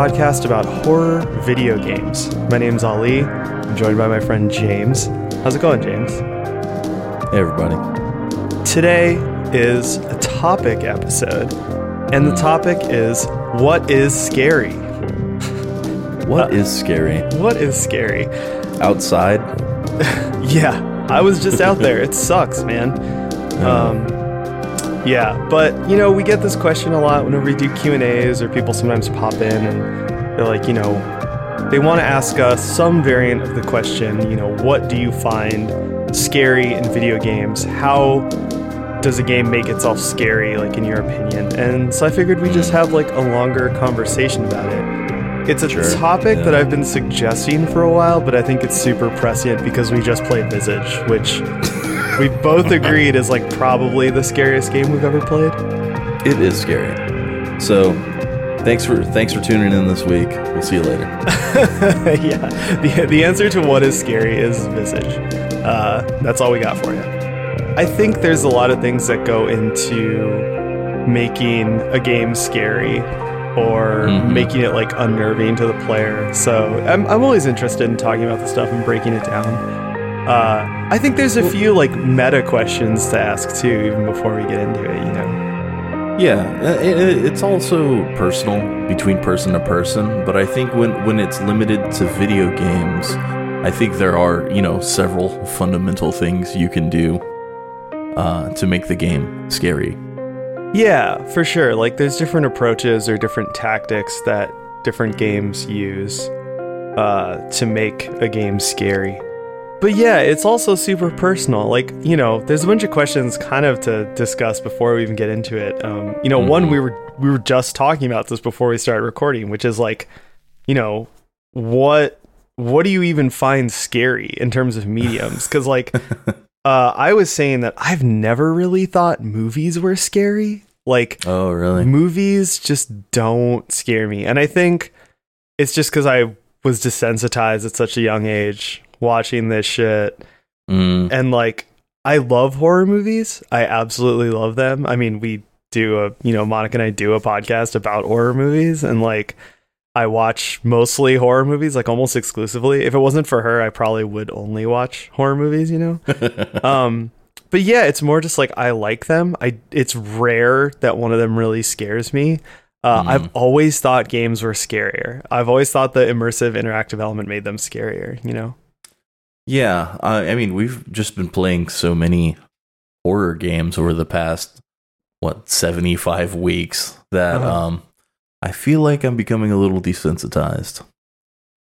Podcast about horror video games. My name's Ali. I'm joined by my friend James. How's it going, James? Hey, everybody. Today is a topic episode, and the topic is what is scary? What is scary? What is scary? Outside? Yeah, I was just out there. It sucks, man. Um, yeah, but you know, we get this question a lot whenever we do Q and A's, or people sometimes pop in and they're like, you know, they want to ask us some variant of the question. You know, what do you find scary in video games? How does a game make itself scary, like in your opinion? And so I figured we just have like a longer conversation about it. It's a Sure, topic yeah. that I've been suggesting for a while, but I think it's super prescient because we just played Visage, which we both agreed is like probably the scariest game we've ever played. It is scary. So, thanks for thanks for tuning in this week. We'll see you later. yeah, the, the answer to what is scary is Visage. Uh, that's all we got for you. I think there's a lot of things that go into making a game scary or Mhm. making it like unnerving to the player. So I'm, I'm always interested in talking about the stuff and breaking it down. Uh, I think there's a few like meta questions to ask too, even before we get into it. You know. Yeah, uh, it, it- it's also personal between person to person, but I think when when it's limited to video games, I think there are you know several fundamental things you can do uh, to make the game scary. Yeah, for sure. Like there's different approaches or different tactics that different games use uh, to make a game scary. But yeah, it's also super personal. Like, you know, there's a bunch of questions kind of to discuss before we even get into it. Um, you know, one we were we were just talking about this before we started recording, which is like, you know, what what do you even find scary in terms of mediums? Cuz like uh, I was saying that I've never really thought movies were scary. Like Oh, really? movies just don't scare me, and I think it's just because I was desensitized at such a young age watching this shit, Mm, and like I love horror movies. I absolutely love them. I mean, we do a you know Monica and I do a podcast about horror movies, and like I watch mostly horror movies, like almost exclusively. If it wasn't for her, I probably would only watch horror movies. You know. um but yeah it's more just like i like them i it's rare that one of them really scares me uh, i've always thought games were scarier i've always thought the immersive interactive element made them scarier you know Yeah, uh, I mean, we've just been playing so many horror games over the past what seventy five weeks that Uh-huh. um, I feel like I'm becoming a little desensitized.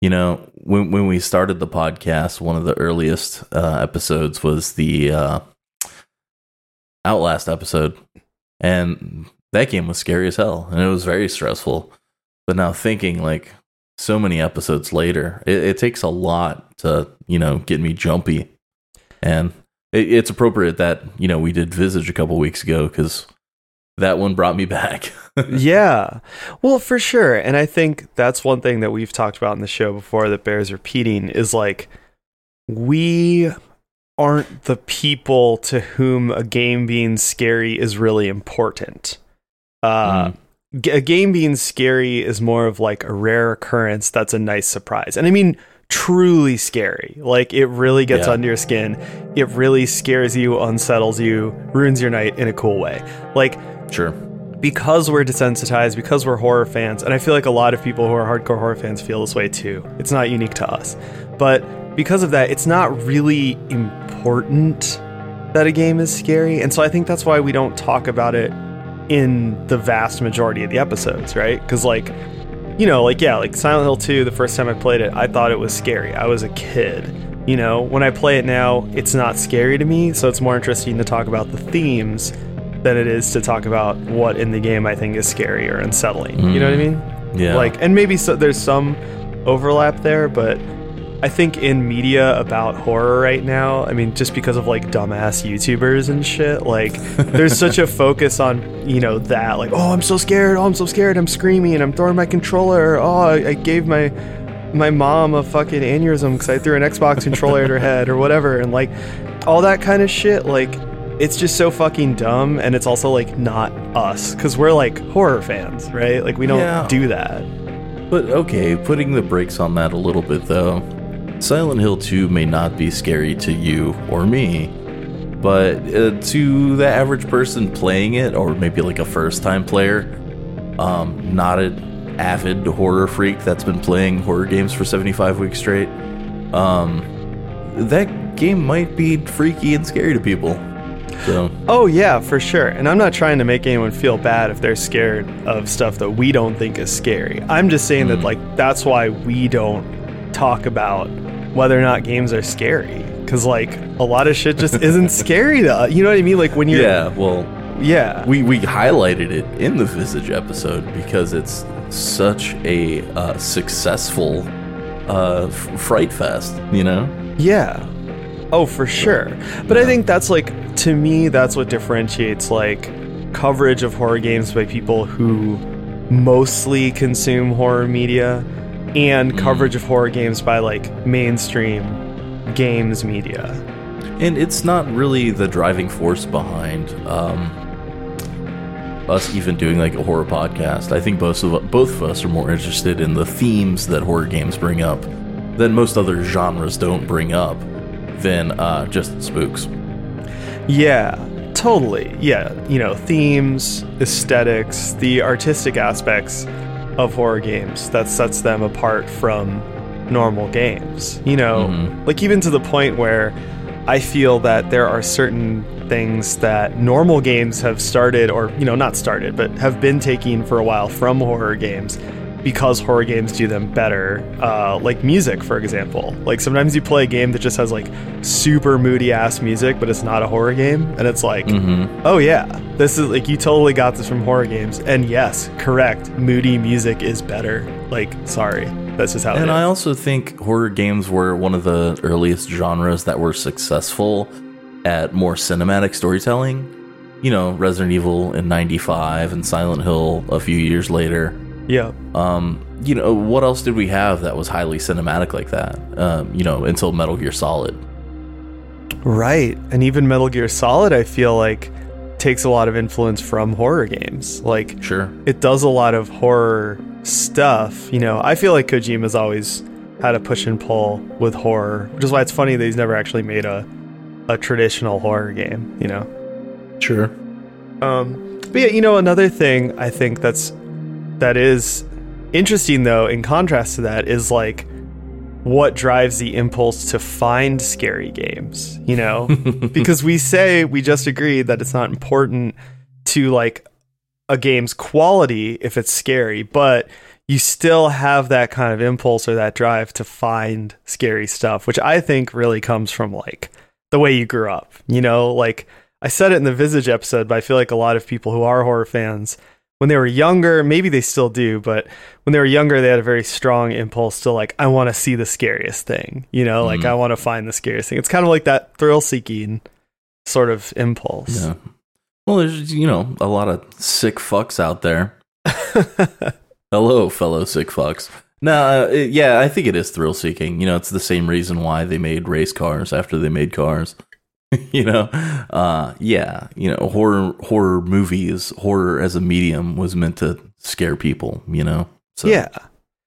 You know, when when we started the podcast, one of the earliest uh, episodes was the uh, Outlast episode, and that game was scary as hell, and it was very stressful. But now thinking like so many episodes later, it, it takes a lot to you know get me jumpy, and it, it's appropriate that you know we did Visage a couple weeks ago because that one brought me back. yeah. Well for sure. And i think that's one thing that we've talked about in the show before that bears repeating is like we aren't the people to whom a game being scary is really important. Uh Mm. A game being scary is more of like a rare occurrence that's a nice surprise. And I mean truly scary. Like it really gets Yeah. under your skin. It really scares you, unsettles you, ruins your night in a cool way. Like sure. because we're desensitized, because we're horror fans, and I feel like a lot of people who are hardcore horror fans feel this way too. It's not unique to us. But because of that, it's not really important that a game is scary. And so I think that's why we don't talk about it in the vast majority of the episodes, right? Because, like, you know, like, yeah, like Silent Hill 2, the first time I played it, I thought it was scary. I was a kid. You know, when I play it now, it's not scary to me. So it's more interesting to talk about the themes than it is to talk about what in the game I think is scary or unsettling. You know what I mm. mean? Yeah. Like, and maybe so, there's some overlap there, but I think in media about horror right now, I mean, just because of like dumbass YouTubers and shit, like there's such a focus on, you know, that, like, oh, I'm so scared, oh, I'm so scared, I'm screaming, and I'm throwing my controller, oh, I, I gave my my mom a fucking aneurysm because I threw an Xbox controller at her head or whatever, and like all that kind of shit, like it's just so fucking dumb and it's also like not us cuz we're like horror fans, right? Like we don't Yeah. do that. But okay, putting the brakes on that a little bit though. Silent Hill 2 may not be scary to you or me, but uh, to the average person playing it, or maybe like a first time player, um, not an avid horror freak that's been playing horror games for 75 weeks straight, um, that game might be freaky and scary to people. So, Oh yeah, for sure. And I'm not trying to make anyone feel bad if they're scared of stuff that we don't think is scary. I'm just saying that like that's why we don't talk about whether or not games are scary cuz like a lot of shit just isn't scary to us. You know what I mean? Like when you're yeah, well, yeah. we, we highlighted it in the Visage episode because it's such a uh, successful uh, f- fright fest, you know? Yeah. Oh, for sure. But I think that's like to me that's what differentiates like coverage of horror games by people who mostly consume horror media and coverage of horror games by like mainstream games media. And it's not really the driving force behind um, us even doing like a horror podcast. I think both of both of us are more interested in the themes that horror games bring up than most other genres don't bring up than uh, just spooks. Yeah, totally. Yeah, you know, themes, aesthetics, the artistic aspects of horror games that sets them apart from normal games. You know, Mhm. like even to the point where I feel that there are certain things that normal games have started or, you know, not started, but have been taking for a while from horror games because horror games do them better. Uh, like music, for example. Like sometimes you play a game that just has like super moody ass music, but it's not a horror game, and it's like, Mm-hmm. oh yeah, this is like you totally got this from horror games. And yes, correct, moody music is better. Like, sorry, that's just how it And. I also think horror games were one of the earliest genres that were successful at more cinematic storytelling. You know, Resident Evil in 95 and Silent Hill a few years later. Yeah, Um, you know, what else did we have that was highly cinematic like that? Um, you know, until Metal Gear Solid. right. And even Metal Gear Solid, I feel like takes a lot of influence from horror games. Like, Sure. it does a lot of horror stuff. You know, I feel like Kojima's always had a push and pull with horror, which is why it's funny that he's never actually made a a traditional horror game. You know. Sure. Um, but yeah, you know, another thing I think that's that is interesting though, in contrast to that, is like what drives the impulse to find scary games. You know, because we say we just agreed that it's not important to like a game's quality if it's scary, but you still have that kind of impulse or that drive to find scary stuff, which I think really comes from like the way you grew up. You know, like I said it in the Visage episode, but I feel like a lot of people who are horror fans, when they were younger, maybe they still do, but when they were younger, they had a very strong impulse to like, I want to see the scariest thing. You know, like Mhm. I want to find the scariest thing. It's kind of like that thrill seeking sort of impulse. Yeah. Well, there's, you know, a lot of sick fucks out there. Hello, fellow sick fucks. No, uh, it- yeah, I think it is thrill seeking. You know, it's the same reason why they made race cars after they made cars. you know, uh, yeah, you know, horror horror movies, horror as a medium was meant to scare people. You know, so yeah.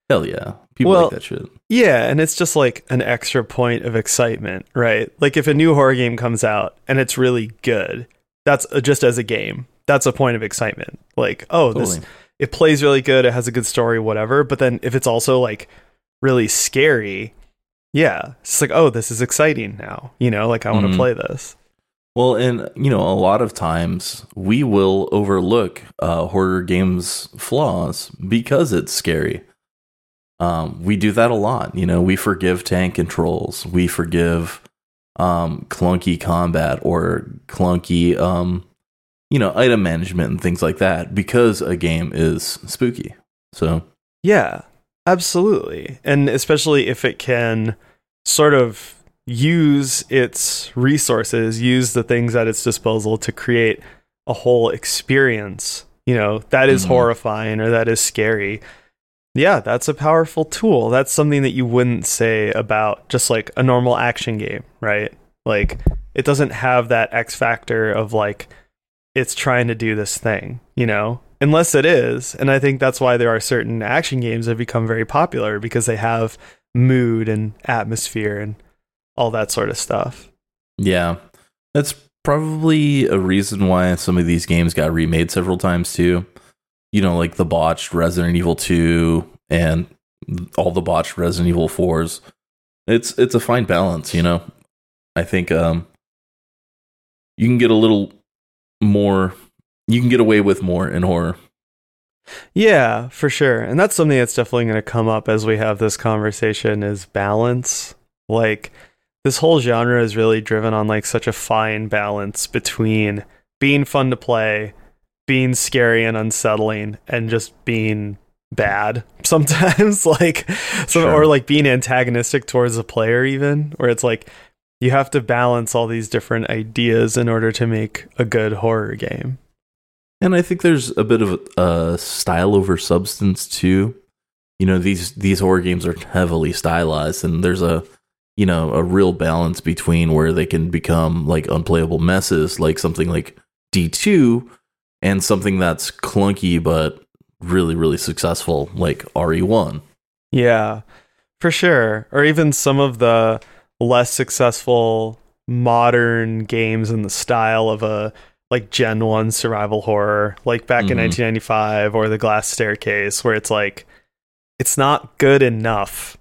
hell yeah, people Well, like that shit. Yeah, and it's just like an extra point of excitement, right? Like if a new horror game comes out and it's really good, that's uh, just as a game. That's a point of excitement. Like, oh, this it plays really good, it has a good story, whatever. But then if it's also like really scary, yeah, it's like, oh, this is exciting now. You know, like I want to Mhm. play this. Well, and you know, a lot of times we will overlook uh, horror games' flaws because it's scary. Um, we do that a lot. You know, we forgive tank controls, we forgive um, clunky combat or clunky, um, you know, item management and things like that because a game is spooky. So, Yeah, absolutely. And especially if it can sort of use its resources, use the things at its disposal to create a whole experience, you know, that is Mhm. horrifying or that is scary. Yeah, that's a powerful tool. That's something that you wouldn't say about just like a normal action game, right? Like it doesn't have that X factor of like it's trying to do this thing, you know? Unless it is. And I think that's why there are certain action games that have become very popular because they have mood and atmosphere and all that sort of stuff. Yeah. That's probably a reason why some of these games got remade several times too. You know, like the botched Resident Evil 2 and all the botched Resident Evil 4s. It's it's a fine balance, you know. I think um you can get a little more you can get away with more in horror. Yeah, for sure. And that's something that's definitely going to come up as we have this conversation is balance. Like this whole genre is really driven on like such a fine balance between being fun to play, being scary and unsettling and just being bad sometimes like Sure. or like being antagonistic towards the player even where it's like you have to balance all these different ideas in order to make a good horror game. And I think there's a bit of a style over substance too. You know, these these horror games are heavily stylized, and there's a you know a real balance between where they can become like unplayable messes, like something like D two, and something that's clunky but really really successful, like RE one. Yeah, for sure. Or even some of the less successful modern games in the style of a like Gen 1 survival horror, like back in Mhm. 1995 or The Glass Staircase, where it's like it's not good enough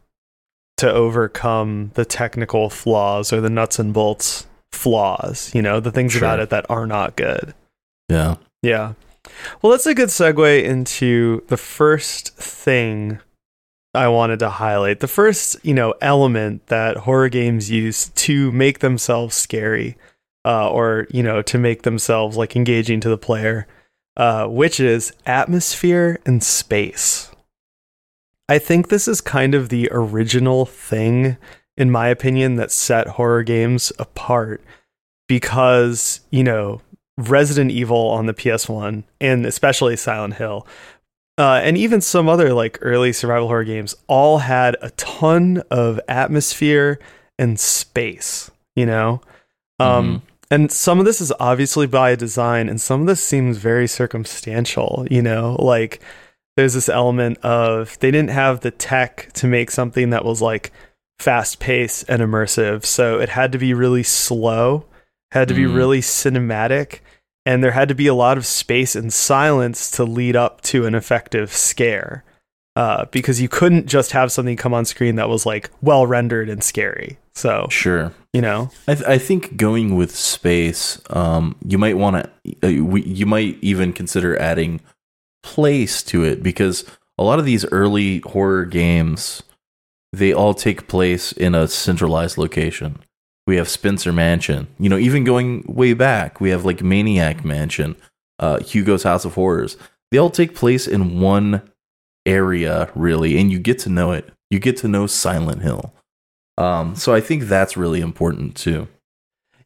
to overcome the technical flaws or the nuts and bolts flaws, you know, the things about it that are not good. Yeah, Yeah. Well, that's a good segue into the first thing I wanted to highlight. The first, you know, element that horror games use to make themselves scary, uh, or you know, to make themselves like engaging to the player, uh, which is atmosphere and space. I think this is kind of the original thing, in my opinion, that set horror games apart because, you know, Resident Evil on the PS1 and especially Silent Hill, uh, and even some other like early survival horror games all had a ton of atmosphere and space, you know? Um, And some of this is obviously by design, and some of this seems very circumstantial, you know? Like there's this element of they didn't have the tech to make something that was like fast paced and immersive. So it had to be really slow, had to be Mm. really cinematic, and there had to be a lot of space and silence to lead up to an effective scare. Uh, because you couldn't just have something come on screen that was like well rendered and scary. So, sure. you know, I, th- I think going with space, um, you might want to, uh, we- you might even consider adding place to it because a lot of these early horror games, they all take place in a centralized location. We have Spencer Mansion, you know, even going way back, we have like Maniac Mansion, uh, Hugo's House of Horrors. They all take place in one area, really, and you get to know it. You get to know Silent Hill. Um, so I think that's really important too.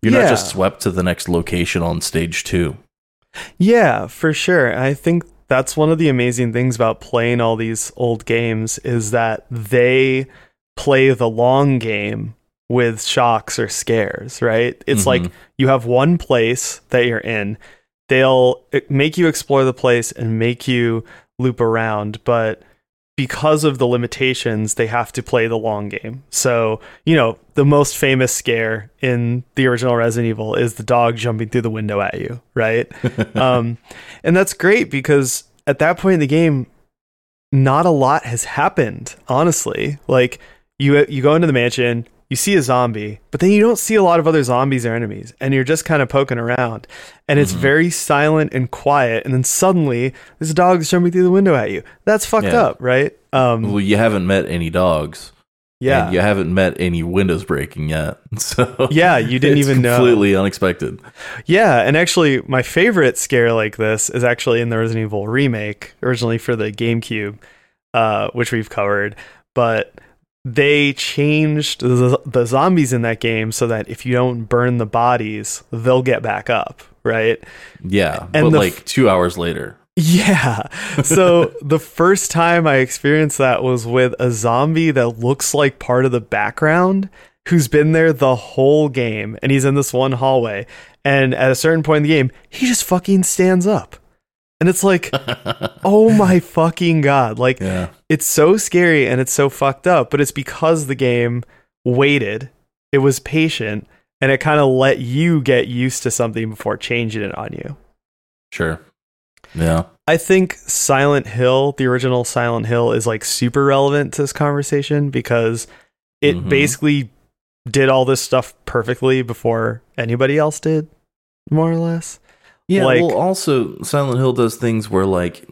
You're Yeah. not just swept to the next location on stage two. Yeah, for sure. I think that's one of the amazing things about playing all these old games is that they play the long game with shocks or scares, right? It's Mhm. like you have one place that you're in. They'll eh, make you explore the place and make you loop around, but because of the limitations, they have to play the long game. So, you know, the most famous scare in the original Resident Evil is the dog jumping through the window at you, right? um, and that's great because at that point in the game, not a lot has happened. Honestly, like you you go into the mansion, you see a zombie, but then you don't see a lot of other zombies or enemies, and you're just kind of poking around, and it's Mhm. very silent and quiet. And then suddenly, there's this dog's jumping through the window at you. That's fucked Yeah. up, right? Um, well, you haven't met any dogs. yeah, and you haven't met any windows breaking yet. So Yeah, you didn't even know. Completely unexpected. Yeah, and actually, my favorite scare like this is actually in the Resident Evil remake, originally for the GameCube, uh, which we've covered. But they changed the, the zombies in that game so that if you don't burn the bodies, they'll get back up, right? Yeah, And but the like two hours later. Yeah. So the first time I experienced that was with a zombie that looks like part of the background who's been there the whole game and he's in this one hallway and at a certain point in the game he just fucking stands up and it's like oh my fucking god like Yeah. It's so scary and it's so fucked up but it's because the game waited it was patient and it kind of let you get used to something before changing it on you Sure. Yeah. I think Silent Hill, the original Silent Hill, is like super relevant to this conversation because it Mhm. basically did all this stuff perfectly before anybody else did, more or less. Yeah. Like- well, also Silent Hill does things where like,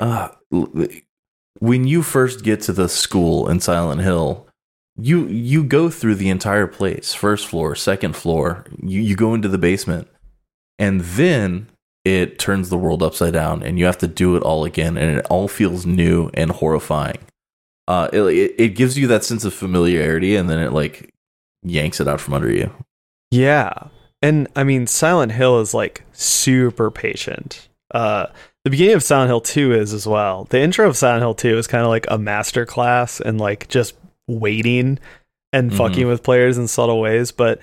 uh, when you first get to the school in Silent Hill, you you go through the entire place, first floor, second floor. You you go into the basement, and then it turns the world upside down, and you have to do it all again, and it all feels new and horrifying. Uh, it it, gives you that sense of familiarity, and then it like yanks it out from under you. Yeah. And I mean, Silent Hill is like super patient. Uh, the beginning of Silent Hill 2 is as well. The intro of Silent Hill 2 is kind of like a master class and like just waiting and Mhm. fucking with players in subtle ways. But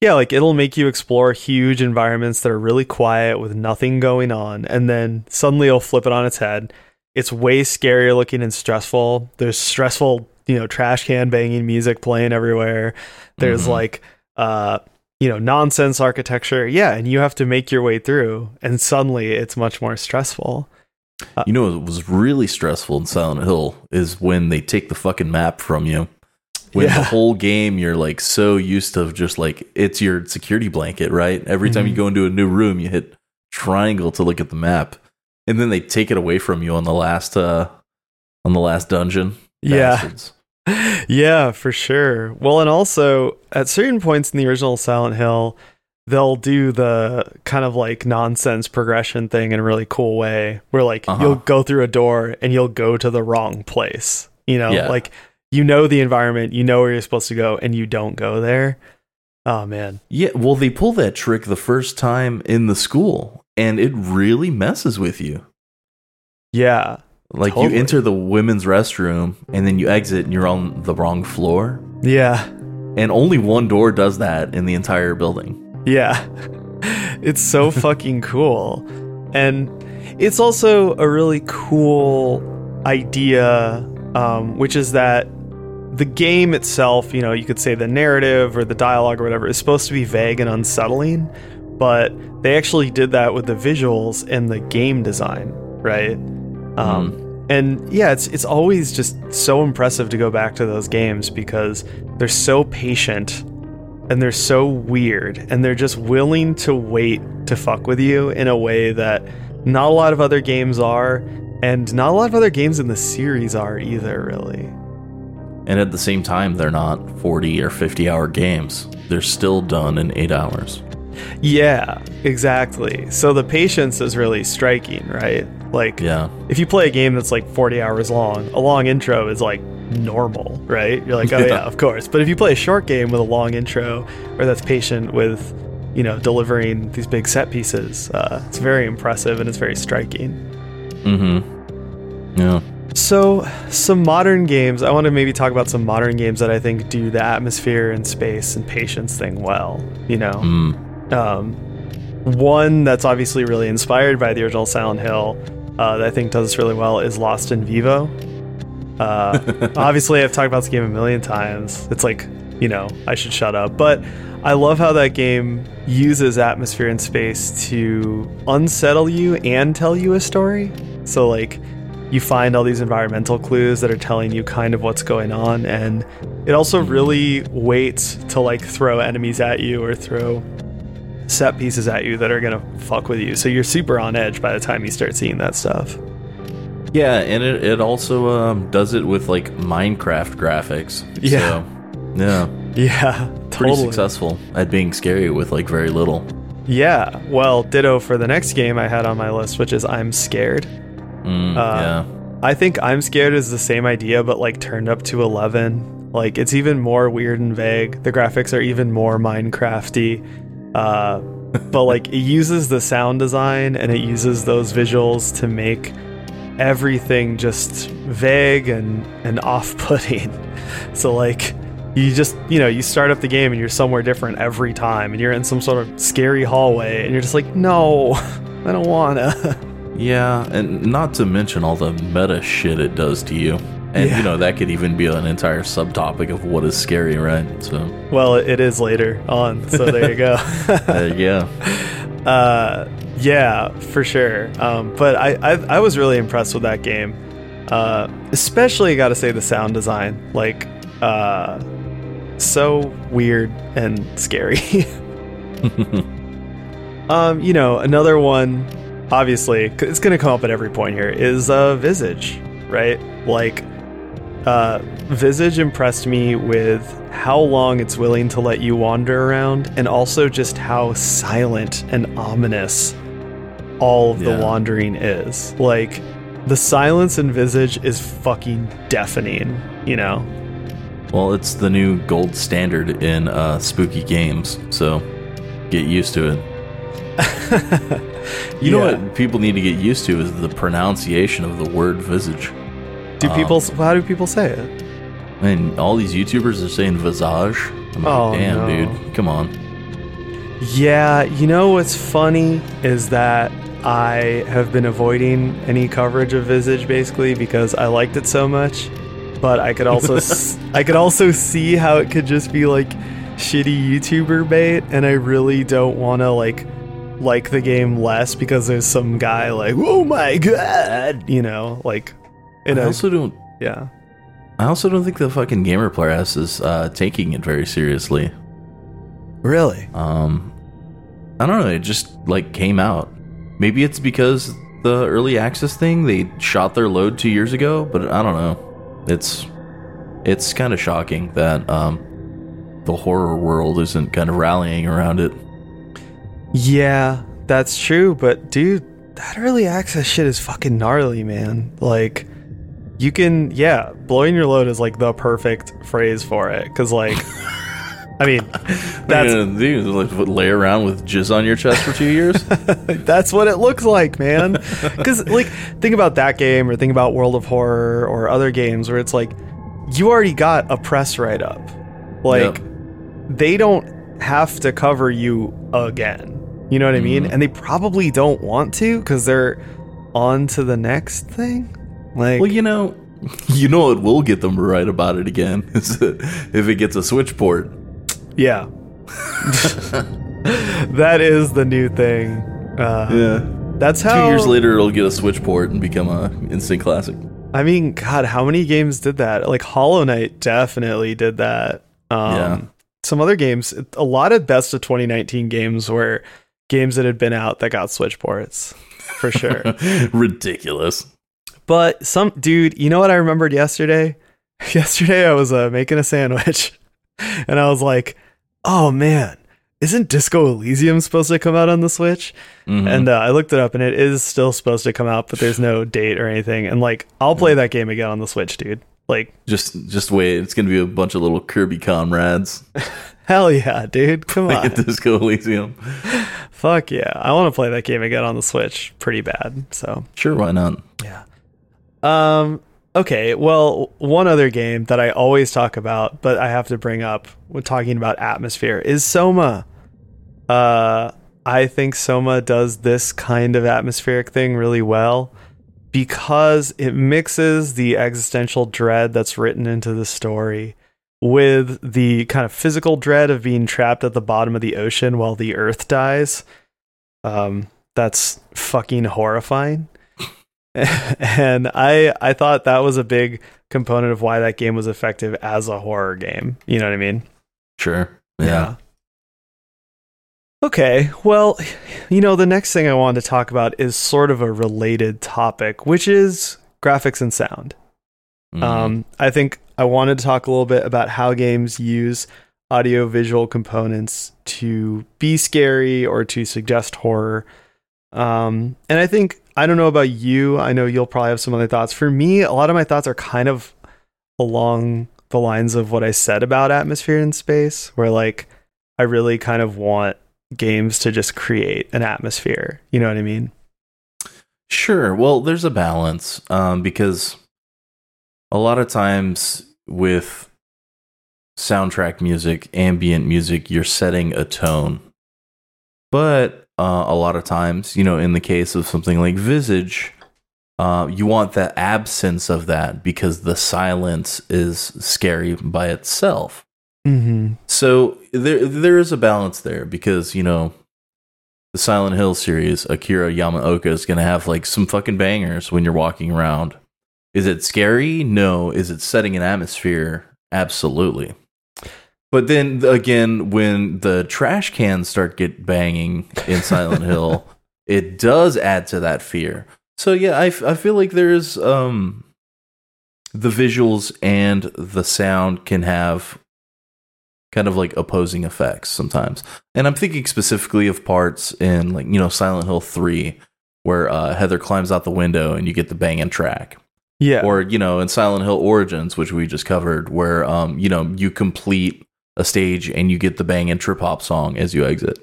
yeah, like it'll make you explore huge environments that are really quiet with nothing going on. And then suddenly it'll flip it on its head. It's way scarier looking and stressful. There's stressful, you know, trash can banging music playing everywhere. There's Mhm. like, uh, you know, nonsense architecture. Yeah. And you have to make your way through. And suddenly it's much more stressful. You know what was really stressful in Silent Hill is when they take the fucking map from you. When Yeah. the whole game you're like so used to just like it's your security blanket, right? Every time you Mhm. go into a new room, you hit triangle to look at the map. And then they take it away from you on the last uh on the last dungeon. Yeah. Bastards. Yeah, for sure. Well, and also at certain points in the original Silent Hill, they'll do the kind of like nonsense progression thing in a really cool way where like Uh-huh. you'll go through a door and you'll go to the wrong place. You know, Yeah. like you know the environment, you know where you're supposed to go, and you don't go there. Oh man. Yeah, well they pull that trick the first time in the school and it really messes with you. Yeah. Like Totally. you enter the women's restroom and then you exit and you're on the wrong floor. Yeah. And only one door does that in the entire building. Yeah. It's so fucking cool. And it's also a really cool idea, um, which is that the game itself, you know, you could say the narrative or the dialogue or whatever, is supposed to be vague and unsettling, but they actually did that with the visuals and the game design, right? Um, and yeah, it's it's always just so impressive to go back to those games because they're so patient and they're so weird and they're just willing to wait to fuck with you in a way that not a lot of other games are and not a lot of other games in the series are either really And at the same time, they're not 40 or 50 hour games. They're still done in eight hours. yeah exactly so the patience is really striking right like Yeah. if you play a game that's like 40 hours long a long intro is like normal right you're like oh Yeah. yeah of course but if you play a short game with a long intro or that's patient with you know delivering these big set pieces uh, it's very impressive and it's very striking Mm hmm. Yeah. So, some modern games, I want to maybe talk about some modern games that I think do the atmosphere and space and patience thing well. You know, Mm. um, one that's obviously really inspired by the original Silent Hill uh, that I think does this really well is Lost in Vivo. Uh, obviously, I've talked about this game a million times. It's like, you know, I should shut up. But I love how that game uses atmosphere and space to unsettle you and tell you a story. So, like, you find all these environmental clues that are telling you kind of what's going on. And it also really waits to, like, throw enemies at you or throw set pieces at you that are going to fuck with you. So you're super on edge by the time you start seeing that stuff. Yeah, and it, it also um, does it with like Minecraft graphics. Yeah. So, yeah. Yeah, Pretty successful at being scary with like very little. Yeah, well, ditto for the next game I had on my list, which is I'm Scared. Mm, Uh, yeah. I think I'm Scared is the same idea, but like turned up to 11. Like it's even more weird and vague. The graphics are even more Minecrafty. Uh, but like it uses the sound design and it uses those visuals to make everything just vague and and off-putting. So like you just you know you start up the game and you're somewhere different every time and you're in some sort of scary hallway and you're just like no i don't wanna Yeah, and not to mention all the meta shit it does to you. And Yeah. you know, that could even be an entire subtopic of what is scary, right? So. Well it is later on so there you go. There you go. uh yeah for sure. Um but I, I i was really impressed with that game. Uh especially gotta say the sound design. Like uh so weird and scary. Um you know another one obviously, it's gonna come up at every point here is uh visage right? Like uh visage impressed me with how long it's willing to let you wander around and also just how silent and ominous all of the wandering is like the silence in visage is fucking deafening you know Well, it's the new gold standard in uh, spooky games, so get used to it. You know what people need to get used to is the pronunciation of the word visage. Do Um, people how do people say it I mean, all these YouTubers are saying visage. I'm like, Oh, damn, no. dude, come on. Yeah, you know what's funny is that I have been avoiding any coverage of Visage basically because I liked it so much. But I could also s- I could also see how it could just be like shitty YouTuber bait, and I really don't want to like like the game less because there's some guy like, oh my god, you know, like in I a also don't. yeah. I also don't think the fucking gamer player S is uh, taking it very seriously. Really? Um, I don't know. It just like came out. Maybe it's because the early access thing they shot their load two years ago, but I don't know. It's it's kind of shocking that um the horror world isn't kind of rallying around it. Yeah, that's true, but dude, that early access shit is fucking gnarly, man. Like, you can, yeah, blowing your load is like the perfect phrase for it. Cause, like, I mean, That's that's dude, like, what, lay around with jizz on your chest for two years. that's what it looks like, man. Cause, like, think about that game or think about World of Horror or other games where it's like, you already got a press write up. Like, Yep. they don't have to cover you again. You know what I mean? Mhm. And they probably don't want to because they're on to the next thing. Like, well, you know, you know it will get them to write about it again if it gets a switch port. yeah. that is the new thing. Uh, Yeah. That's how. Two years later, it'll get a switch port and become a instant classic. I mean, God, how many games did that? Like Hollow Knight definitely did that. Um, Yeah. Some other games, a lot of best of 2019 games were games that had been out that got Switch ports, for sure. Ridiculous. But some dude, you know what I remembered yesterday? Yesterday I was uh, making a sandwich, and I was like, "Oh man, isn't Disco Elysium supposed to come out on the Switch?" Mhm. And uh, I looked it up, and it is still supposed to come out, but there's no date or anything. And like, I'll play that game again on the Switch, dude. Like, just just wait. It's gonna be a bunch of little Kirby comrades hell yeah, dude! Come on, Disco Elysium. fuck yeah! I want to play that game again on the Switch, pretty bad. So Sure, why not? Yeah. Um. Okay. Well, one other game that I always talk about, but I have to bring up when talking about atmosphere is Soma. Uh, I think Soma does this kind of atmospheric thing really well because it mixes the existential dread that's written into the story with the kind of physical dread of being trapped at the bottom of the ocean while the earth dies. Um, that's fucking horrifying. and I I thought that was a big component of why that game was effective as a horror game. You know what I mean? Sure. Yeah. Okay, well, you know, the next thing I wanted to talk about is sort of a related topic, which is graphics and sound. Mhm. Um, I think I wanted to talk a little bit about how games use audio visual components to be scary or to suggest horror. Um, and I think, I don't know about you, I know you'll probably have some other thoughts. For me, a lot of my thoughts are kind of along the lines of what I said about atmosphere in space, where like I really kind of want games to just create an atmosphere. You know what I mean? Sure. Well, there's a balance um, because a lot of times with soundtrack music, ambient music, you're setting a tone. But uh, a lot of times, you know, in the case of something like Visage, uh, you want the absence of that because the silence is scary by itself. Mm-hmm. So there there is a balance there because you know the Silent Hill series, Akira Yamaoka is going to have like some fucking bangers when you're walking around. Is it scary? No. Is it setting an atmosphere? Absolutely. But then again, when the trash cans start get banging in Silent Hill, it does add to that fear. So yeah, I, f- I feel like there's um the visuals and the sound can have kind of like opposing effects sometimes. And I'm thinking specifically of parts in like, you know, Silent Hill 3 where uh, Heather climbs out the window and you get the banging track. Yeah. Or, you know, in Silent Hill Origins, which we just covered, where um, you know, you complete a stage and you get the bang and trip hop song as you exit.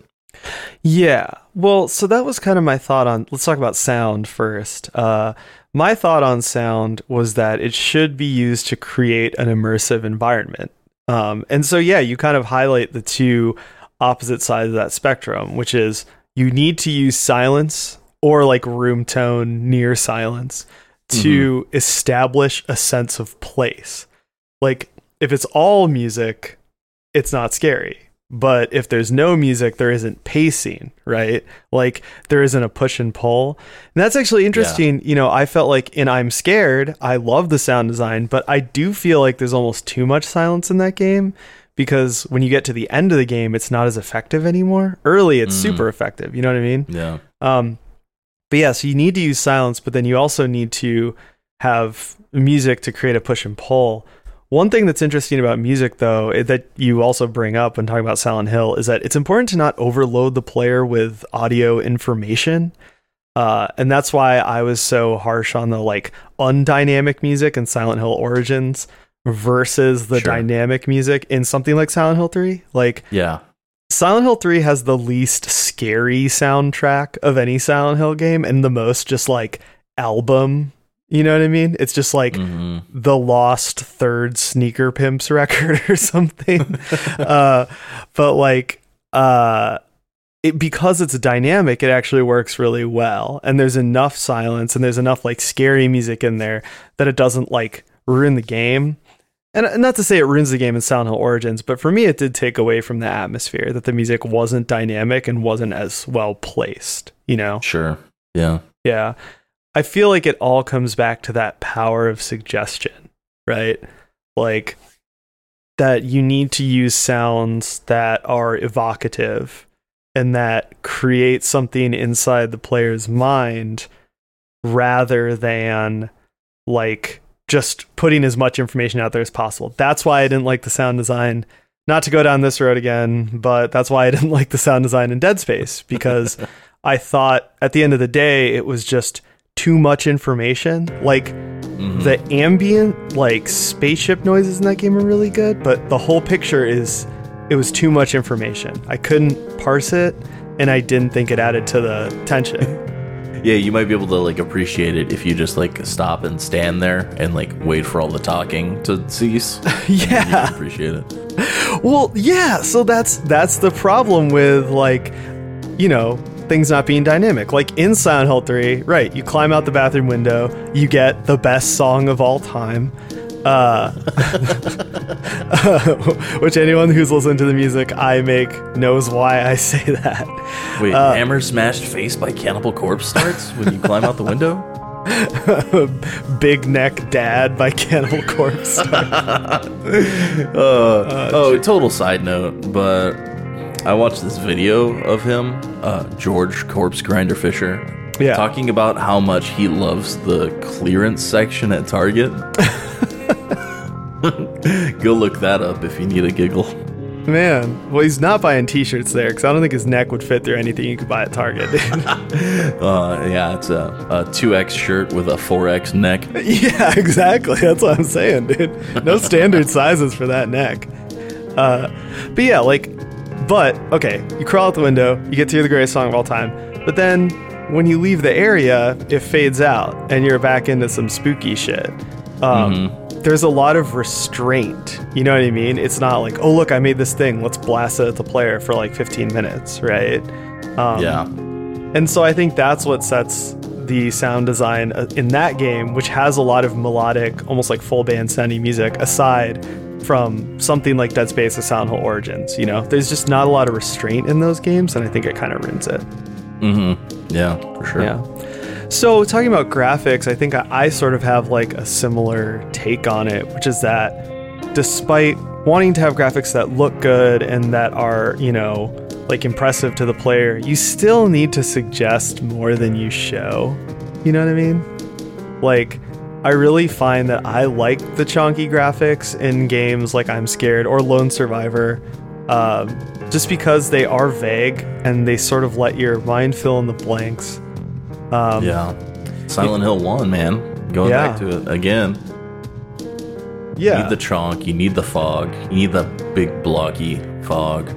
Yeah. Well, so that was kind of my thought on let's talk about sound first. Uh my thought on sound was that it should be used to create an immersive environment. Um and so yeah, you kind of highlight the two opposite sides of that spectrum, which is you need to use silence or like room tone near silence to establish a sense of place. Like if it's all music, it's not scary. But if there's no music, there isn't pacing, right? Like there isn't a push and pull. And that's actually interesting. You know, I felt like in I'm Scared, I love the sound design, but I do feel like there's almost too much silence in that game because when you get to the end of the game, it's not as effective anymore. Early, it's Mm. super effective. You know what I mean? Yeah. Um, but yeah, so you need to use silence, but then you also need to have music to create a push and pull. One thing that's interesting about music, though, that you also bring up when talking about Silent Hill is that it's important to not overload the player with audio information. Uh, and that's why I was so harsh on the like undynamic music in Silent Hill Origins versus the Sure. dynamic music in something like Silent Hill 3. Like, Yeah. Silent Hill 3 has the least scary soundtrack of any Silent Hill game and the most just like album. You know what I mean? It's just like hmm the lost third sneaker pimps record or something. uh, but like, uh, it, because it's dynamic, it actually works really well. And there's enough silence and there's enough like scary music in there that it doesn't like ruin the game. And and not to say it ruins the game in Silent Hill Origins, but for me, it did take away from the atmosphere that the music wasn't dynamic and wasn't as well placed, you know? Sure. Yeah. Yeah. I feel like it all comes back to that power of suggestion, right? Like that you need to use sounds that are evocative and that create something inside the player's mind rather than like just putting as much information out there as possible. That's why I didn't like the sound design. Not to go down this road again, but that's why I didn't like the sound design in Dead Space because I thought at the end of the day it was just too much information. Like Mhm. the ambient like spaceship noises in that game are really good, but the whole picture is it was too much information. I couldn't parse it and I didn't think it added to the tension. Yeah, you might be able to like appreciate it if you just like stop and stand there and like wait for all the talking to cease. Yeah. appreciate it. Well, yeah, so that's that's the problem with like you know, things not being dynamic. Like in Silent Hill 3, right, you climb out the bathroom window, you get the best song of all time. Uh, which anyone who's listened to the music I make knows why I say that. Wait, Uh, Hammer Smashed Face by Cannibal Corpse starts when you climb out the window? Big Neck Dad by Cannibal Corpse. Uh, oh, total side note, but I watched this video of him, uh, George Corpse Grinder Fisher, Yeah. talking about how much he loves the clearance section at Target. Go look that up if you need a giggle. Man, well, he's not buying T-shirts there because I don't think his neck would fit through anything you could buy at Target. Uh, yeah, it's a, a 2X shirt with a 4X neck. yeah, exactly. That's what I'm saying, dude. No standard sizes for that neck. Uh, but yeah, like, but okay, you crawl out the window, you get to hear the greatest song of all time, but then when you leave the area, it fades out and you're back into some spooky shit. Um, there's a lot of restraint. You know what I mean? It's not like, oh look, I made this thing. Let's blast it at the player for like 15 minutes, right? Um, yeah. And so I think that's what sets the sound design uh, in that game, which has a lot of melodic, almost like full band sounding music, aside from something like Dead Space or Silent Hill Origins. You know, there's just not a lot of restraint in those games, and I think it kind of ruins it. Mm-hmm. Yeah, for sure. Yeah. So talking about graphics, I think I, I sort of have like a similar take on it, which is that despite wanting to have graphics that look good and that are, you know, like impressive to the player, you still need to suggest more than you show. You know what I mean? Like, I really find that I like the chonky graphics in games like I'm Scared or Lone Survivor, um, just because they are vague and they sort of let your mind fill in the blanks. Um, yeah. Silent Hill 1, man. Going yeah. back to it again. Yeah. You need the chonk, you need the fog, you need the big blocky fog.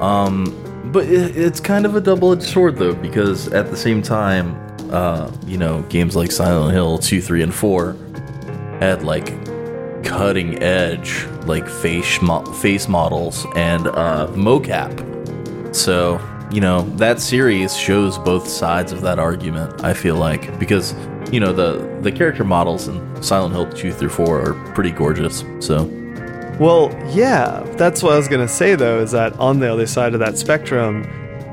Um, but it, it's kind of a double-edged sword though, because at the same time, uh, you know, games like Silent Hill 2, 3, and 4 had like cutting edge like face mo- face models and uh, mocap. So you know that series shows both sides of that argument. I feel like because you know the the character models in Silent Hill 2 through 4 are pretty gorgeous. So well, yeah, that's what I was gonna say though, is that on the other side of that spectrum,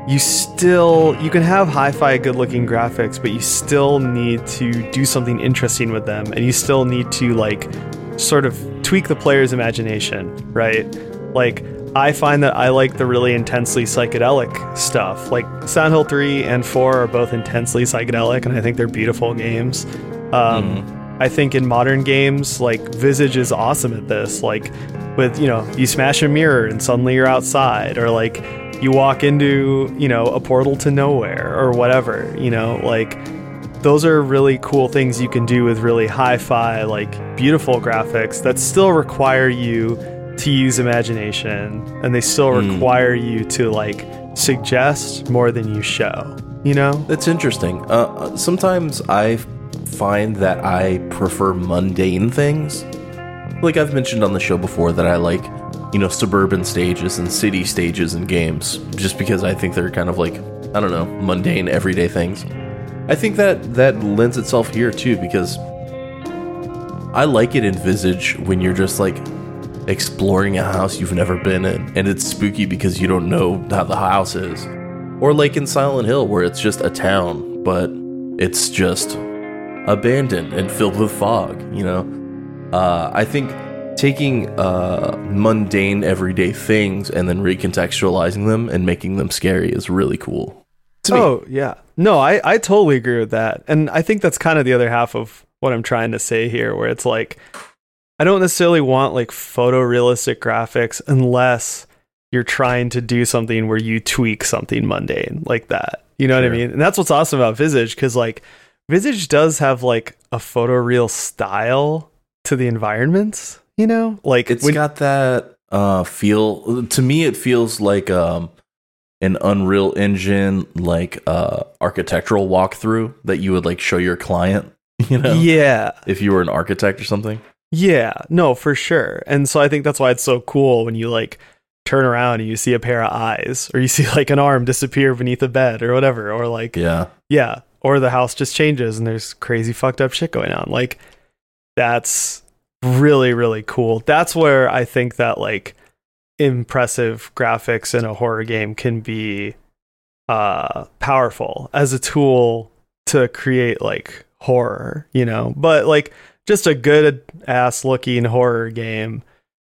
you still you can have hi-fi good-looking graphics, but you still need to do something interesting with them, and you still need to like sort of tweak the player's imagination, right? Like I find that I like the really intensely psychedelic stuff. Like Silent Hill 3 and 4 are both intensely psychedelic, and I think they're beautiful games. Um, mm. I think in modern games, like Visage is awesome at this. Like with, you know, you smash a mirror and suddenly you're outside, or like you walk into, you know, a portal to nowhere or whatever, you know, like those are really cool things you can do with really hi-fi, like beautiful graphics that still require you to use imagination and they still mm. require you to like suggest more than you show you know that's interesting uh, uh sometimes i find that I prefer mundane things. Like I've mentioned on the show before that I like, you know, suburban stages and city stages in games just because I think they're kind of like, I don't know, mundane everyday things. I think that that lends itself here too because I like it in Visage when you're just like exploring a house you've never been in and it's spooky because you don't know how the house is. Or like in Silent Hill where it's just a town, but it's just abandoned and filled with fog. You know, uh, I think taking uh, mundane everyday things and then recontextualizing them and making them scary is really cool. Oh yeah, no, I I totally agree with that, and I think that's kind of the other half of what I'm trying to say here, where it's like I don't necessarily want like photorealistic graphics unless you're trying to do something where you tweak something mundane like that. You know sure. what I mean? And that's what's awesome about Visage because like Visage does have like a photoreal style to the environments, you know? Like it's when- got that uh feel to me it feels like um an Unreal Engine like uh architectural walkthrough that you would like show your client, you know? Yeah. If you were an architect or something. Yeah, no, for sure. And so I think that's why it's so cool when you like turn around and you see a pair of eyes or you see like an arm disappear beneath a bed or whatever or like Yeah. Yeah or the house just changes and there's crazy fucked up shit going on. Like that's really really cool. That's where I think that like impressive graphics in a horror game can be uh powerful as a tool to create like horror, you know. But like just a good ass looking horror game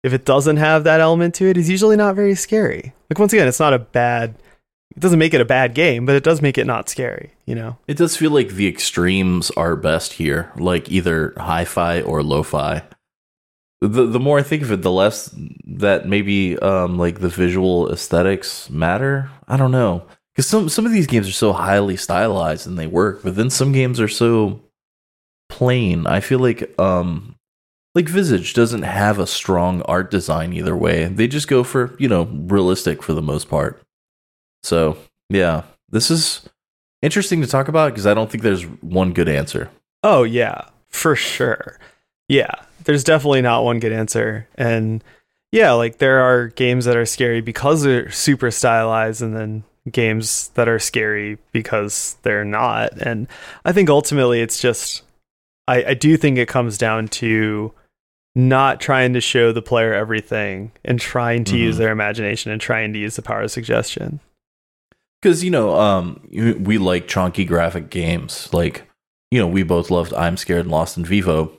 if it doesn't have that element to it is usually not very scary. Like once again, it's not a bad it doesn't make it a bad game, but it does make it not scary, you know? It does feel like the extremes are best here, like either hi fi or lo fi. The, the more I think of it, the less that maybe um, like the visual aesthetics matter. I don't know. Because some, some of these games are so highly stylized and they work, but then some games are so plain. I feel like um, like Visage doesn't have a strong art design either way. They just go for, you know, realistic for the most part. So, yeah, this is interesting to talk about because I don't think there's one good answer. Oh, yeah, for sure. Yeah, there's definitely not one good answer. And yeah, like there are games that are scary because they're super stylized and then games that are scary because they're not. And I think ultimately it's just I, I do think it comes down to not trying to show the player everything and trying to use Mhm. their imagination and trying to use the power of suggestion. because you know um we like chunky graphic games like you know we both loved i'm scared and lost in vivo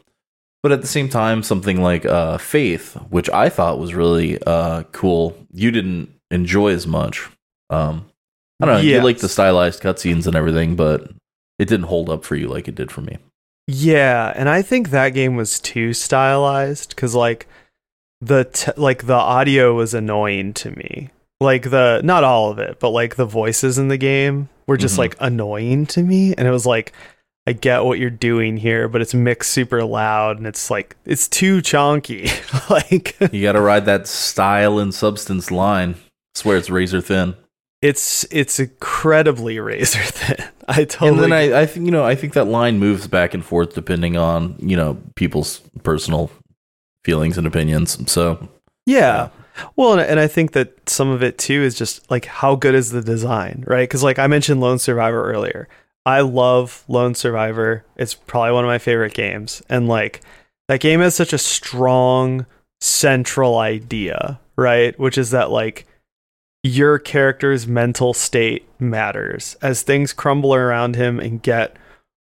but at the same time something like uh faith which i thought was really uh cool you didn't enjoy as much um i don't know you Yes. like the stylized cutscenes and everything but it didn't hold up for you like it did for me Yeah, and I think that game was too stylized because like the t- like the audio was annoying to me. Like the not all of it, but like the voices in the game were just Mhm. like annoying to me, and it was like I get what you're doing here, but it's mixed super loud and it's like it's too chonky. like you gotta ride that style and substance line swear it's razor thin it's it's incredibly razor thin. I totally and then I, I think you know I think that line moves back and forth depending on you know people's personal feelings and opinions. So Yeah. Well, and, and I think that some of it too is just like how good is the design, right? Because like I mentioned Lone Survivor earlier. I love Lone Survivor. It's probably one of my favorite games. And like that game has such a strong central idea, right? Which is that like your character's mental state matters. As things crumble around him and get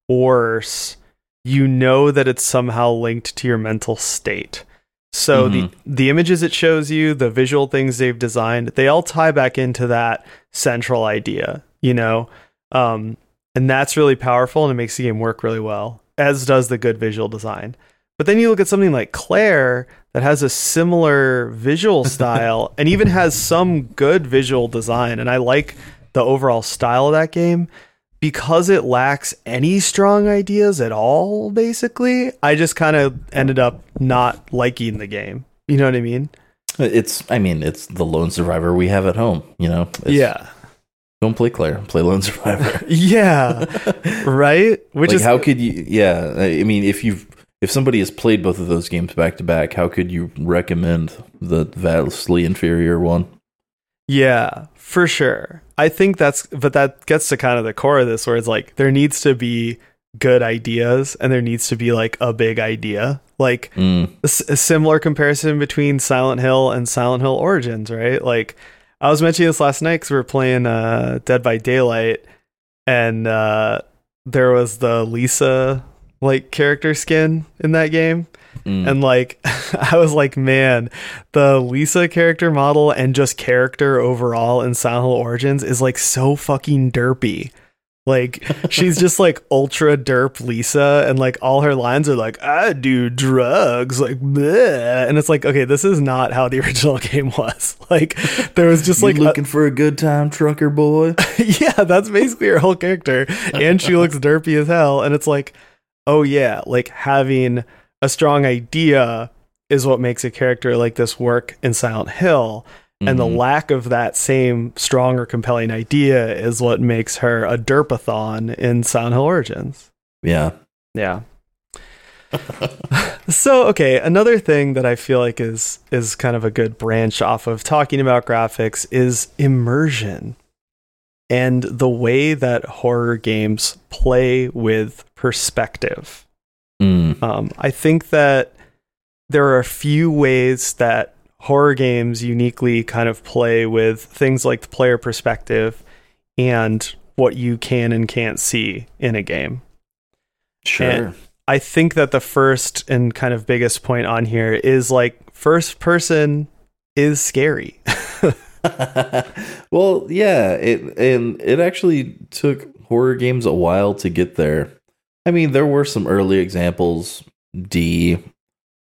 worse, you know that it's somehow linked to your mental state. So Mhm. the the images it shows you, the visual things they've designed, they all tie back into that central idea, you know? Um, and that's really powerful and it makes the game work really well, as does the good visual design. But then you look at something like Claire that has a similar visual style and even has some good visual design. And I like the overall style of that game because it lacks any strong ideas at all, basically. I just kind of ended up not liking the game. You know what I mean? it's I mean it's the lone survivor we have at home. You know, It's- yeah. Don't play Claire. Play Lone Survivor. Yeah. right? Which like is how could you? Yeah, I mean if you've if somebody has played both of those games back to back, how could you recommend the vastly inferior one? Yeah, for sure. I think that's, but that gets to kind of the core of this where it's like there needs to be good ideas and there needs to be like a big idea. Like Mm. a, s- a similar comparison between Silent Hill and Silent Hill Origins, right? Like I was mentioning this last night because we were playing uh, Dead by Daylight and uh, there was the Lisa like character skin in that game. Mm. And like, I was like, man, the Lisa character model and just character overall in Silent Hill Origins is like so fucking derpy. Like, she's just like ultra derp Lisa, and like all her lines are like, I do drugs, like, bleh. and it's like, okay, this is not how the original game was. Like, there was just You like, a- looking for a good time, trucker boy? yeah, that's basically her whole character. And she looks derpy as hell. And it's like, oh yeah, like having a strong idea is what makes a character like this work in Silent Hill. And the Mhm. lack of that same strong or compelling idea is what makes her a derpathon in Silent Hill Origins. yeah, Yeah. so okay, another thing that I feel like is is kind of a good branch off of talking about graphics is immersion and the way that horror games play with perspective. Mm. Um, I think that there are a few ways that horror games uniquely kind of play with things like the player perspective and what you can and can't see in a game. sure. I think that the first and kind of biggest point on here is like first person is scary. well, yeah, it and it actually took horror games a while to get there. I mean, there were some early examples: D,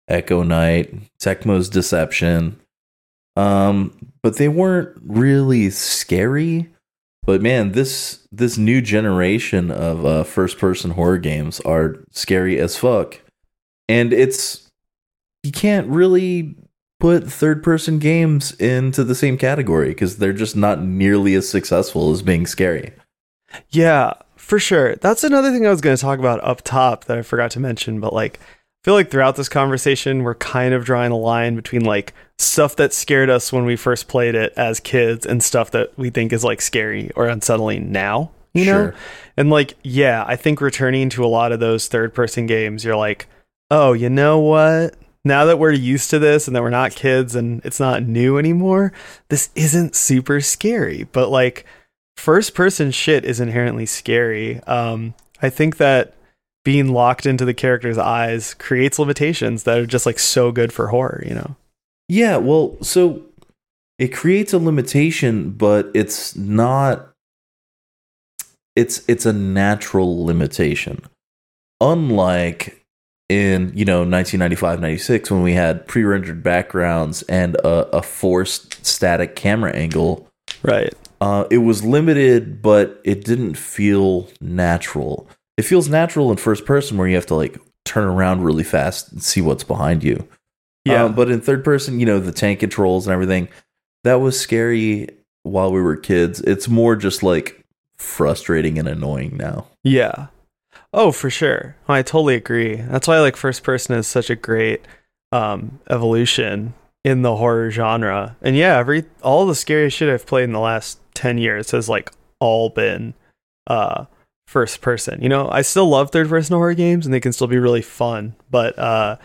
Echo Night, Tecmo's Deception, um, but they weren't really scary. But man, this this new generation of uh, first person horror games are scary as fuck, and it's you can't really put third person games into the same category because they're just not nearly as successful as being scary. yeah, for sure. That's another thing I was going to talk about up top that I forgot to mention, but like feel like throughout this conversation, we're kind of drawing a line between like stuff that scared us when we first played it as kids and stuff that we think is like scary or unsettling now, you know? Sure. And like, yeah, I think returning to a lot of those third person games, you're like, oh, you know what? Now that we're used to this and that we're not kids and it's not new anymore, this isn't super scary. But like, first person shit is inherently scary. Um, I think that being locked into the character's eyes creates limitations that are just like so good for horror, you know? Yeah, well, so it creates a limitation, but it's not it's it's a natural limitation. Unlike in, you know, 1995, 96 when we had pre-rendered backgrounds and a, a forced static camera angle, Right. uh, it was limited, but it didn't feel natural. It feels natural in first person where you have to like turn around really fast and see what's behind you. Yeah. Um, but in third person, you know, the tank controls and everything, that was scary while we were kids. It's more just like frustrating and annoying now. Yeah. Oh, for sure. I totally agree. That's why like first person is such a great um evolution in the horror genre. And yeah, every all the scariest shit I've played in the last 10 years has like all been uh first person. You know, I still love third person horror games and they can still be really fun, but uh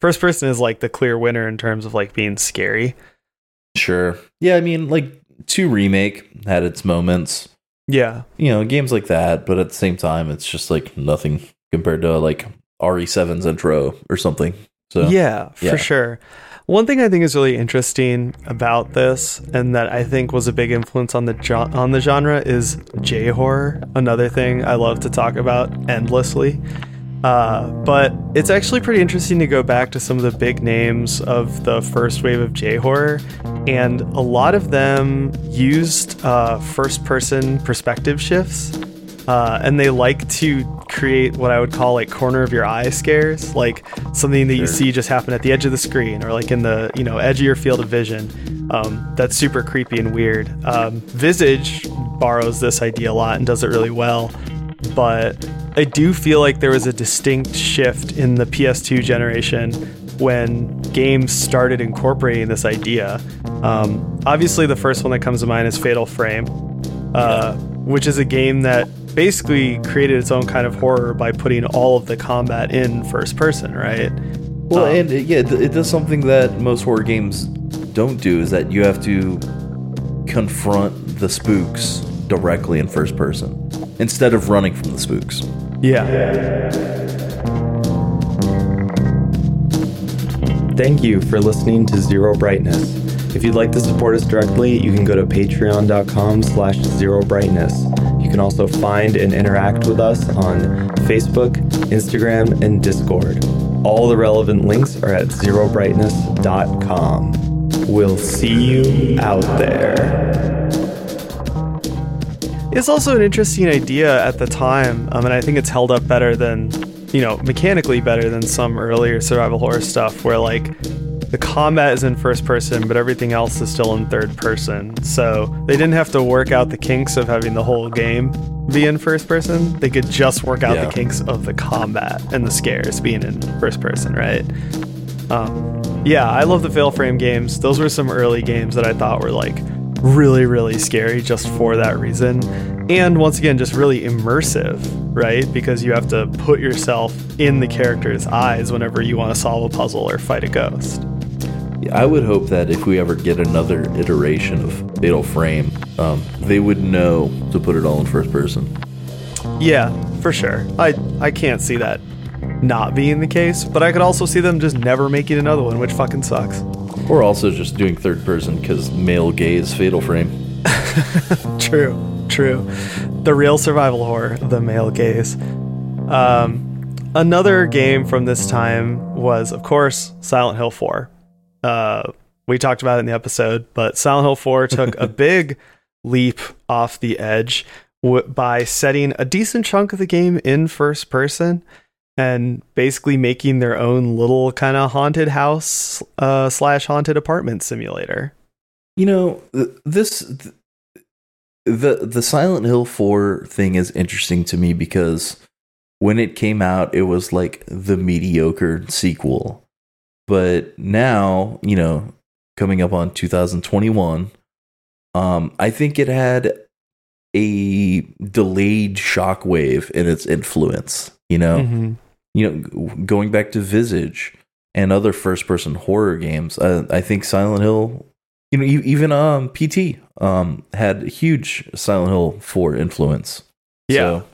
first person is like the clear winner in terms of like being scary. Sure. Yeah, I mean, like, 2 Remake had its moments. Yeah. You know, games like that, but at the same time, it's just like nothing compared to like RE7's intro or something. So, yeah, for sure. One thing I think is really interesting about this, and that I think was a big influence on the jo- on the genre, is J horror. Another thing I love to talk about endlessly. Uh, but it's actually pretty interesting to go back to some of the big names of the first wave of J horror, and a lot of them used uh, first person perspective shifts. Uh, and they like to create what I would call like corner of your eye scares, like something that you see just happen at the edge of the screen or like in the you know edge of your field of vision. Um, that's super creepy and weird. Um, Visage borrows this idea a lot and does it really well, but I do feel like there was a distinct shift in the PS2 generation when games started incorporating this idea. Um, obviously, the first one that comes to mind is Fatal Frame, uh, which is a game that basically created its own kind of horror by putting all of the combat in first person, right? Well, Um, and it, yeah, it, it does something that most horror games don't do is that you have to confront the spooks directly in first person instead of running from the spooks. Yeah. Thank you for listening to Zero Brightness. If you'd like to support us directly, you can go to patreon.com slash zero brightness. Can also find and interact with us on Facebook, Instagram, and Discord. All the relevant links are at zerobrightness.com. We'll see you out there. It's also an interesting idea at the time, um, and I think it's held up better than, you know, mechanically better than some earlier survival horror stuff, where like the combat is in first person, but everything else is still in third person. So they didn't have to work out the kinks of having the whole game be in first person. They could just work out Yeah. the kinks of the combat and the scares being in first person, right? Um, yeah, I love the Fatal Frame games. Those were some early games that I thought were like really, really scary just for that reason. And once again, just really immersive, right? Because you have to put yourself in the character's eyes whenever you want to solve a puzzle or fight a ghost. I would hope that if we ever get another iteration of Fatal Frame, um, they would know to put it all in first person. Yeah, for sure. I I can't see that not being the case, but I could also see them just never making another one, which fucking sucks. Or also just doing third person because male gaze Fatal Frame. True, true. The real survival horror, the male gaze. Um, another game from this time was, of course, Silent Hill 4. Uh, we talked about it in the episode, but Silent Hill 4 took a big leap off the edge w- by setting a decent chunk of the game in first person and basically making their own little kind of haunted house uh, slash haunted apartment simulator. You know, this th- the the Silent Hill 4 thing is interesting to me because when it came out, it was like the mediocre sequel. But now, you know, coming up on 2021, um, I think it had a delayed shockwave in its influence. You know, Mhm. you know, going back to Visage and other first-person horror games, uh, I think Silent Hill, you know, even um, PT um, had huge Silent Hill 4 influence. Yeah. So,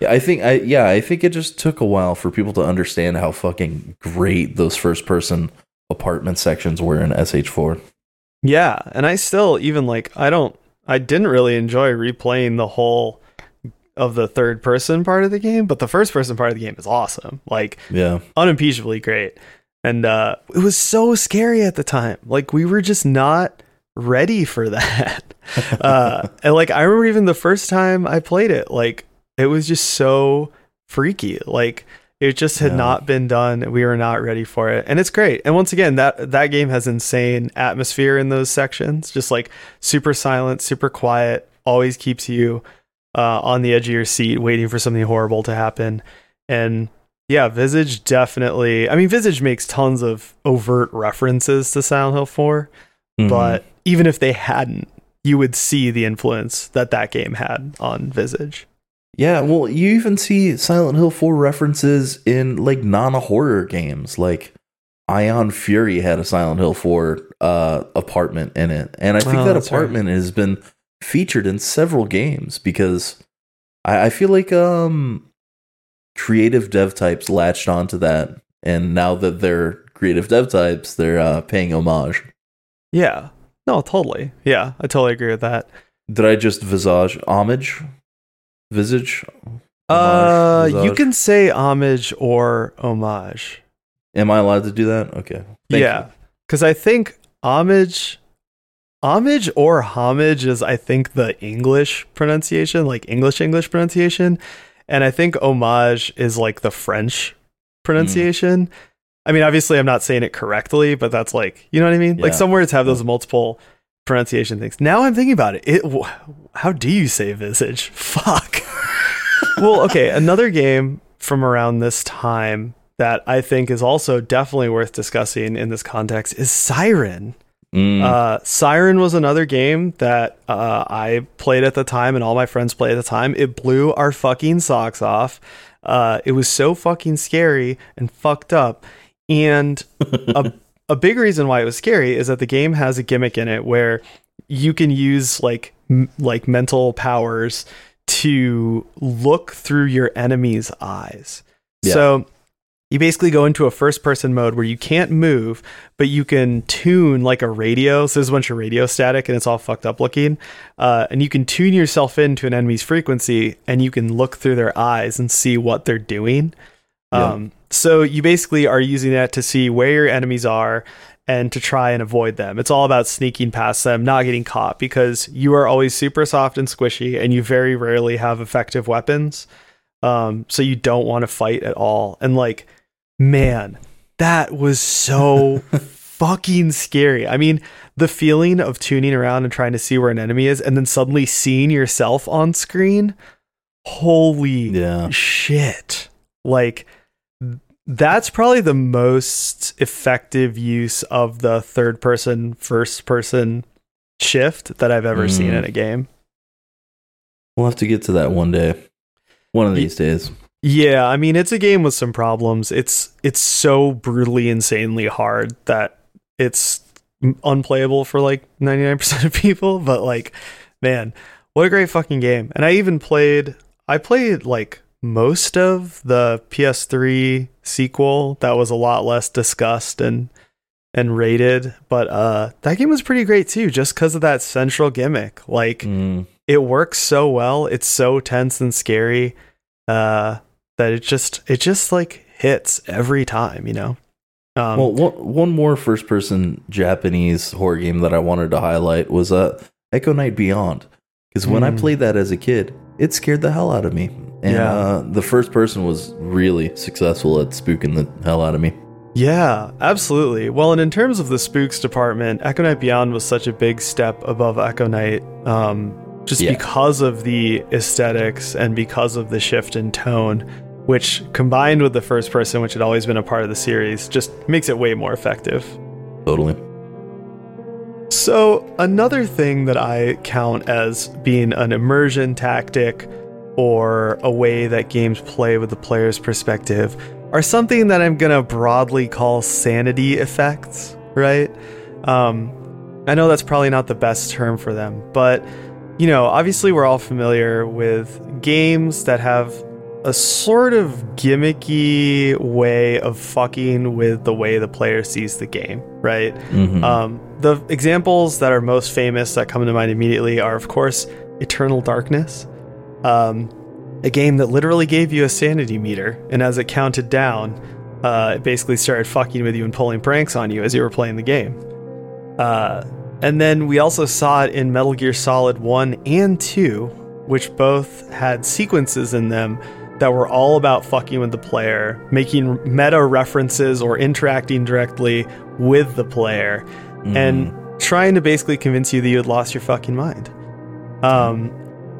yeah, I think I yeah, I think it just took a while for people to understand how fucking great those first-person apartment sections were in SH4. Yeah, and I still even like I don't I didn't really enjoy replaying the whole of the third person part of the game, but the first person part of the game is awesome. Like Yeah. unimpeachably great. And uh it was so scary at the time. Like we were just not ready for that. uh and like I remember even the first time I played it, like it was just so freaky. Like it just had Yeah. not been done. We were not ready for it. And it's great. And once again, that that game has insane atmosphere in those sections. Just like super silent, super quiet, always keeps you uh, on the edge of your seat waiting for something horrible to happen. And yeah, Visage definitely I mean Visage makes tons of overt references to Silent Hill 4, Mhm. but even if they hadn't, you would see the influence that that game had on Visage. Yeah, well, you even see Silent Hill 4 references in like non-horror games. Like Ion Fury had a Silent Hill 4 uh apartment in it. And I think Oh, that that's right. apartment has been featured in several games because I, I feel like um creative dev types latched onto that and now that they're creative dev types, they're uh paying homage. Yeah. No, totally. Yeah, I totally agree with that. Did I just visage homage? Visage? Uh, Homage? you can say homage or homage. Am I allowed to do that? Okay. Thank yeah, because I think homage, homage or homage is I think the English pronunciation, like English English pronunciation, and I think homage is like the French pronunciation. I mean, obviously, I'm not saying it correctly, but that's like you know what I mean. Like some words have those multiple pronunciation things. Now I'm thinking about it. It how do you say visage? Fuck. well, okay, another game from around this time that I think is also definitely worth discussing in this context is Siren. Mm. Uh, Siren was another game that uh, I played at the time, and all my friends played at the time. It blew our fucking socks off. Uh, it was so fucking scary and fucked up. And a a big reason why it was scary is that the game has a gimmick in it where you can use like m- like mental powers to look through your enemy's eyes. Yeah. So you basically go into a first person mode where you can't move, but you can tune like a radio. So there's a bunch of radio static and it's all fucked up looking. Uh, and you can tune yourself into an enemy's frequency and you can look through their eyes and see what they're doing. Yeah. Um, so you basically are using that to see where your enemies are and to try and avoid them. It's all about sneaking past them, not getting caught because you are always super soft and squishy and you very rarely have effective weapons. Um, so you don't want to fight at all. And like, man, that was so fucking scary. I mean, the feeling of tuning around and trying to see where an enemy is and then suddenly seeing yourself on screen. Holy yeah. shit. Like that's probably the most effective use of the third person first person shift that I've ever seen Mm. in a game. We'll have to get to that one day. One of these days. Yeah, I mean it's a game with some problems. It's it's so brutally insanely hard that it's unplayable for like 99% of people, but like man, what a great fucking game. And I even played I played like most of the PS3 sequel that was a lot less discussed and and rated, but uh that game was pretty great too just cuz of that central gimmick. Like Mm. it works so well. It's so tense and scary uh, that it just it just like hits every time. You know. Um, well, one, one more first person Japanese horror game that I wanted to highlight was uh, Echo Night Beyond. Because when I Mm. played that as a kid, it scared the hell out of me. And Yeah. uh, the first person was really successful at spooking the hell out of me. yeah, absolutely. Well, and in terms of the spooks department, Echo Night Beyond was such a big step above Echo Night, Um, just Yeah. because of the aesthetics and because of the shift in tone. which combined with the first person, which had always been a part of the series, just makes it way more effective. Totally. So, another thing that I count as being an immersion tactic or a way that games play with the player's perspective are something that I'm going to broadly call sanity effects, right? Um, I know that's probably not the best term for them, but you know, obviously we're all familiar with games that have a sort of gimmicky way of fucking with the way the player sees the game, right? Mhm. Um, the examples that are most famous that come to mind immediately are, of course, Eternal Darkness, um, a game that literally gave you a sanity meter, and as it counted down, uh, it basically started fucking with you and pulling pranks on you as you were playing the game. Uh, and then we also saw it in Metal Gear Solid 1 and 2, which both had sequences in them that were all about fucking with the player, making meta references or interacting directly with the player, and trying to basically convince you that you had lost your fucking mind. Um,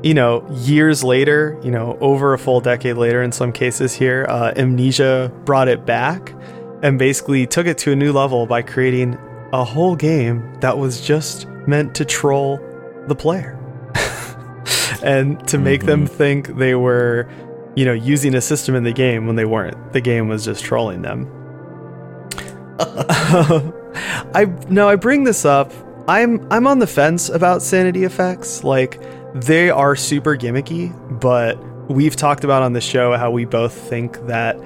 you know, years later, you know, over a full decade later in some cases here, uh, Amnesia brought it back and basically took it to a new level by creating a whole game that was just meant to troll the player and to make them think they were, you know, using a system in the game when they weren't. The game was just trolling them. I no, I bring this up. I'm I'm on the fence about sanity effects. Like they are super gimmicky, but we've talked about on the show how we both think that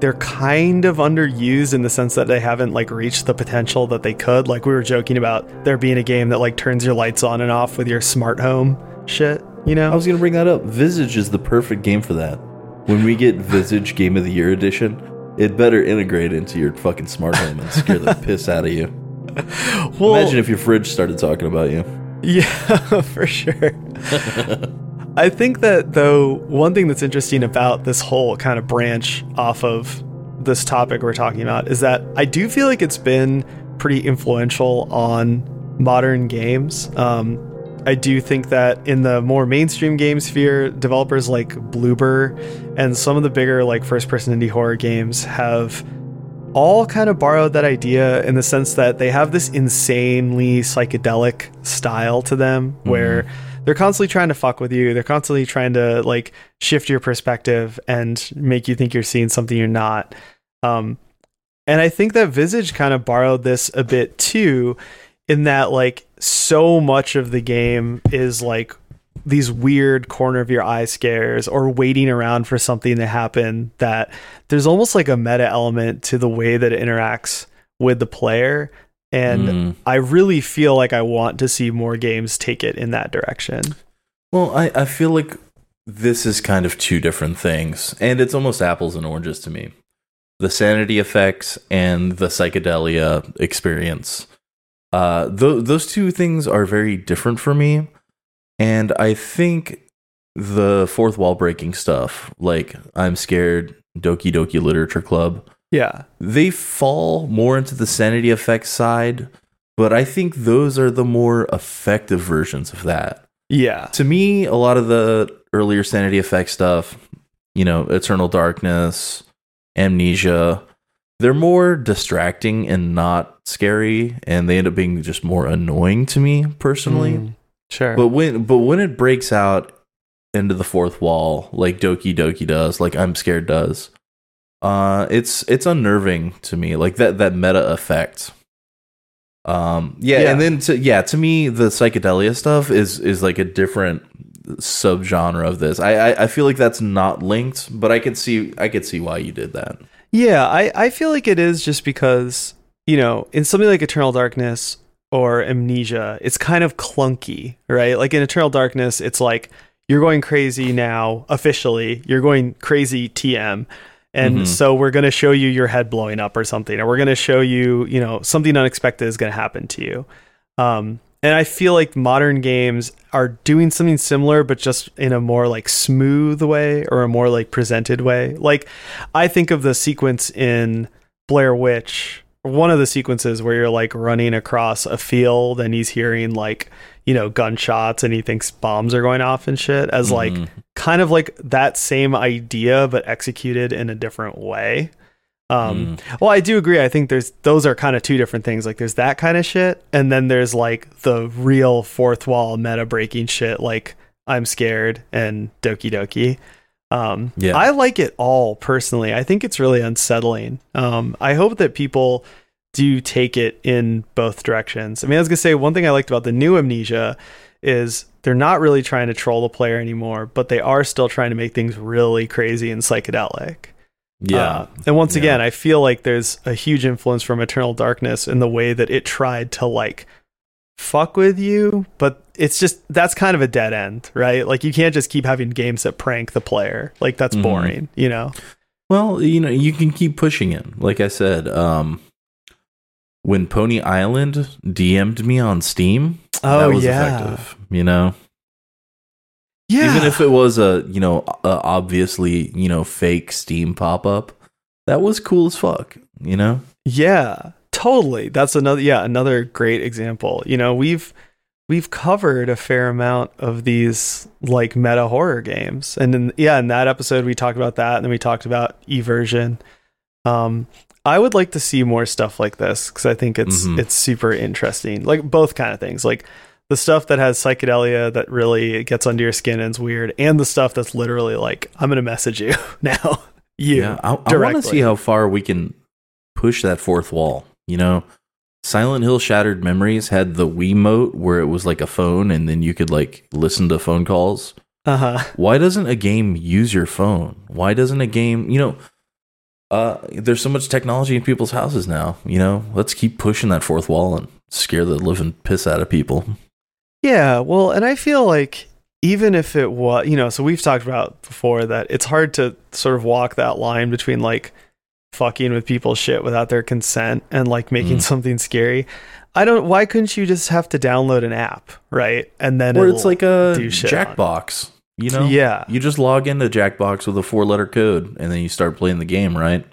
they're kind of underused in the sense that they haven't like reached the potential that they could. Like we were joking about there being a game that like turns your lights on and off with your smart home shit, you know? I was gonna bring that up. Visage is the perfect game for that. When we get Visage Game of the Year edition, it better integrate into your fucking smart home and scare the piss out of you. well, Imagine if your fridge started talking about you. Yeah, for sure. I think that though one thing that's interesting about this whole kind of branch off of this topic we're talking about is that I do feel like it's been pretty influential on modern games. Um, I do think that in the more mainstream game sphere, developers like Bloober and some of the bigger like first-person indie horror games have all kind of borrowed that idea in the sense that they have this insanely psychedelic style to them where they're constantly trying to fuck with you. They're constantly trying to like shift your perspective and make you think you're seeing something you're not. Um, and I think that Visage kind of borrowed this a bit too, in that like so much of the game is like these weird corner of your eye scares or waiting around for something to happen that there's almost like a meta element to the way that it interacts with the player and Mm. i really feel like i want to see more games take it in that direction Well, I, I feel like this is kind of two different things, and it's almost apples and oranges to me. The sanity effects and the psychedelia experience. Uh, th- those two things are very different for me, and I think the fourth wall breaking stuff, like I'm scared, Doki Doki Literature Club, yeah. they fall more into the sanity effects side, but I think those are the more effective versions of that. Yeah. To me, a lot of the earlier Sanity Effect stuff, you know, Eternal Darkness, Amnesia, they're more distracting and not scary, and they end up being just more annoying to me personally. Mm, sure But when but when it breaks out into the fourth wall, like Doki Doki does, like I'm scared does, uh, it's it's unnerving to me, like that that meta effect. Um, yeah, Yeah. and then to, yeah, to me, the psychedelia stuff is is like a different subgenre of this. I, I I feel like that's not linked, but I could see I could see why you did that. Yeah, I, I feel like it is just because, you know, in something like Eternal Darkness or Amnesia, it's kind of clunky, right? Like in Eternal Darkness, it's like you're going crazy now, officially, you're going crazy TM. And Mhm. so we're going to show you your head blowing up or something, or we're going to show you, you know, something unexpected is going to happen to you. Um, and I feel like modern games are doing something similar, but just in a more like smooth way or a more like presented way. Like I think of the sequence in Blair Witch, one of the sequences where you're like running across a field and he's hearing like, you know, gunshots and he thinks bombs are going off and shit as like Mhm. kind of like that same idea but executed in a different way. Um, Mm. Well, I do agree. I think there's those are kind of two different things. Like there's that kind of shit, and then there's like the real fourth wall meta breaking shit, like I'm scared and Doki Doki. Um, Yeah. I like it all personally. I think it's really unsettling. Um, I hope that people do take it in both directions. I mean, I was gonna say one thing I liked about the new Amnesia is they're not really trying to troll the player anymore, but they are still trying to make things really crazy and psychedelic. Yeah. Uh, and once Yeah. again, I feel like there's a huge influence from Eternal Darkness in the way that it tried to like fuck with you, but it's just that's kind of a dead end, right? Like you can't just keep having games that prank the player. Like that's Mhm. boring, you know? Well, you know, you can keep pushing it. Like I said, um, when Pony Island DM'd me on Steam, Oh, that was yeah. effective. You know, Yeah. even if it was a you know a obviously you know fake Steam pop up, that was cool as fuck. You know, Yeah, totally. That's another yeah, another great example. You know, we've we've covered a fair amount of these like meta horror games. And in, yeah, in that episode we talked about that and then we talked about eversion. Um I would like to see more stuff like this cuz I think it's Mhm. it's super interesting. Like both kind of things. Like the stuff that has psychedelia that really gets under your skin and is weird and the stuff that's literally like I'm going to message you now. You. yeah, I, I want to see how far we can push that fourth wall. You know, Silent Hill Shattered Memories had the Wiimote where it was like a phone, and then you could like listen to phone calls. Uh-huh. why doesn't a game use your phone why doesn't a game you know uh there's so much technology in people's houses now you know let's keep pushing that fourth wall and scare the living piss out of people Yeah, well, and I feel like even if it was, you know, so we've talked about before that it's hard to sort of walk that line between like fucking with people's shit without their consent and like making Mm. something scary. I don't why couldn't you just have to download an app, right? And then or it's like a jackbox you know Yeah. you just log into jackbox with a four letter code and then you start playing the game right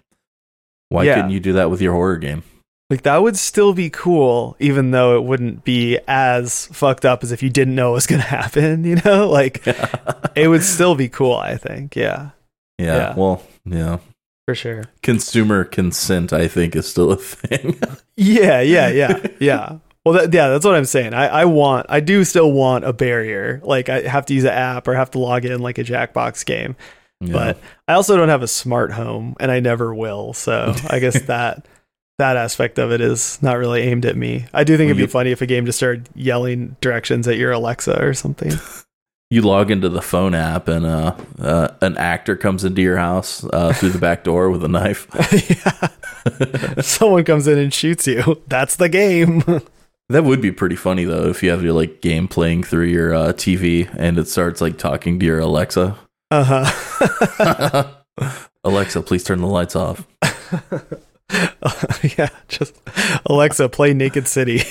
why Yeah. couldn't you do that with your horror game Like that would still be cool, even though it wouldn't be as fucked up as if you didn't know it was gonna happen, you know? Like it would still be cool, I think. Yeah. yeah, Yeah. well yeah For sure. consumer consent i think is still a thing Yeah, yeah, yeah, yeah. Well, that, yeah, that's what I'm saying. I, I want, I do still want a barrier. Like I have to use an app or have to log in like a Jackbox game. Yeah. But I also don't have a smart home, and I never will. So I guess that that aspect of it is not really aimed at me. I do think it'd Well, be you- funny if a game just started yelling directions at your Alexa or something. you log into the phone app and uh, uh, an actor comes into your house uh, through the back door with a knife. Someone comes in and shoots you. That's the game. That would be pretty funny though if you have your like game playing through your uh, TV and it starts like talking to your Alexa. Uh huh. Alexa, please turn the lights off. yeah, just Alexa, play Naked City.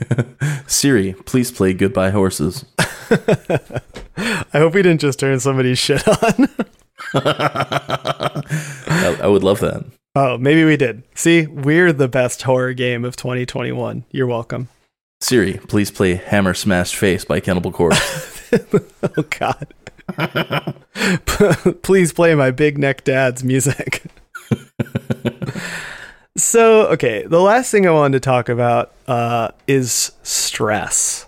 Siri, please play Goodbye Horses. I hope we didn't just turn somebody's shit on. I, I would love that. oh, maybe we did. See, we're the best horror game of 2021. You're welcome. Siri, please play Hammer Smashed Face by Cannibal Corpse. oh God. Please play my big neck dad's music. So, okay, the last thing I wanted to talk about uh, is stress.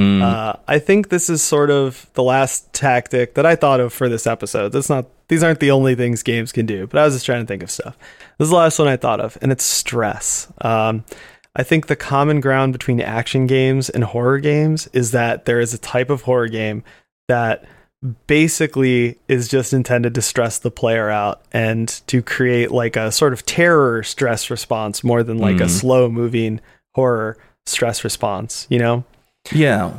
Mm, Uh, I think this is sort of the last tactic that I thought of for this episode. That's not; these aren't the only things games can do. But I was just trying to think of stuff. This is the last one I thought of, and it's stress. Um, I think the common ground between action games and horror games is that there is a type of horror game that basically is just intended to stress the player out and to create like a sort of terror stress response more than like a Mm. slow moving horror stress response. You know? Yeah.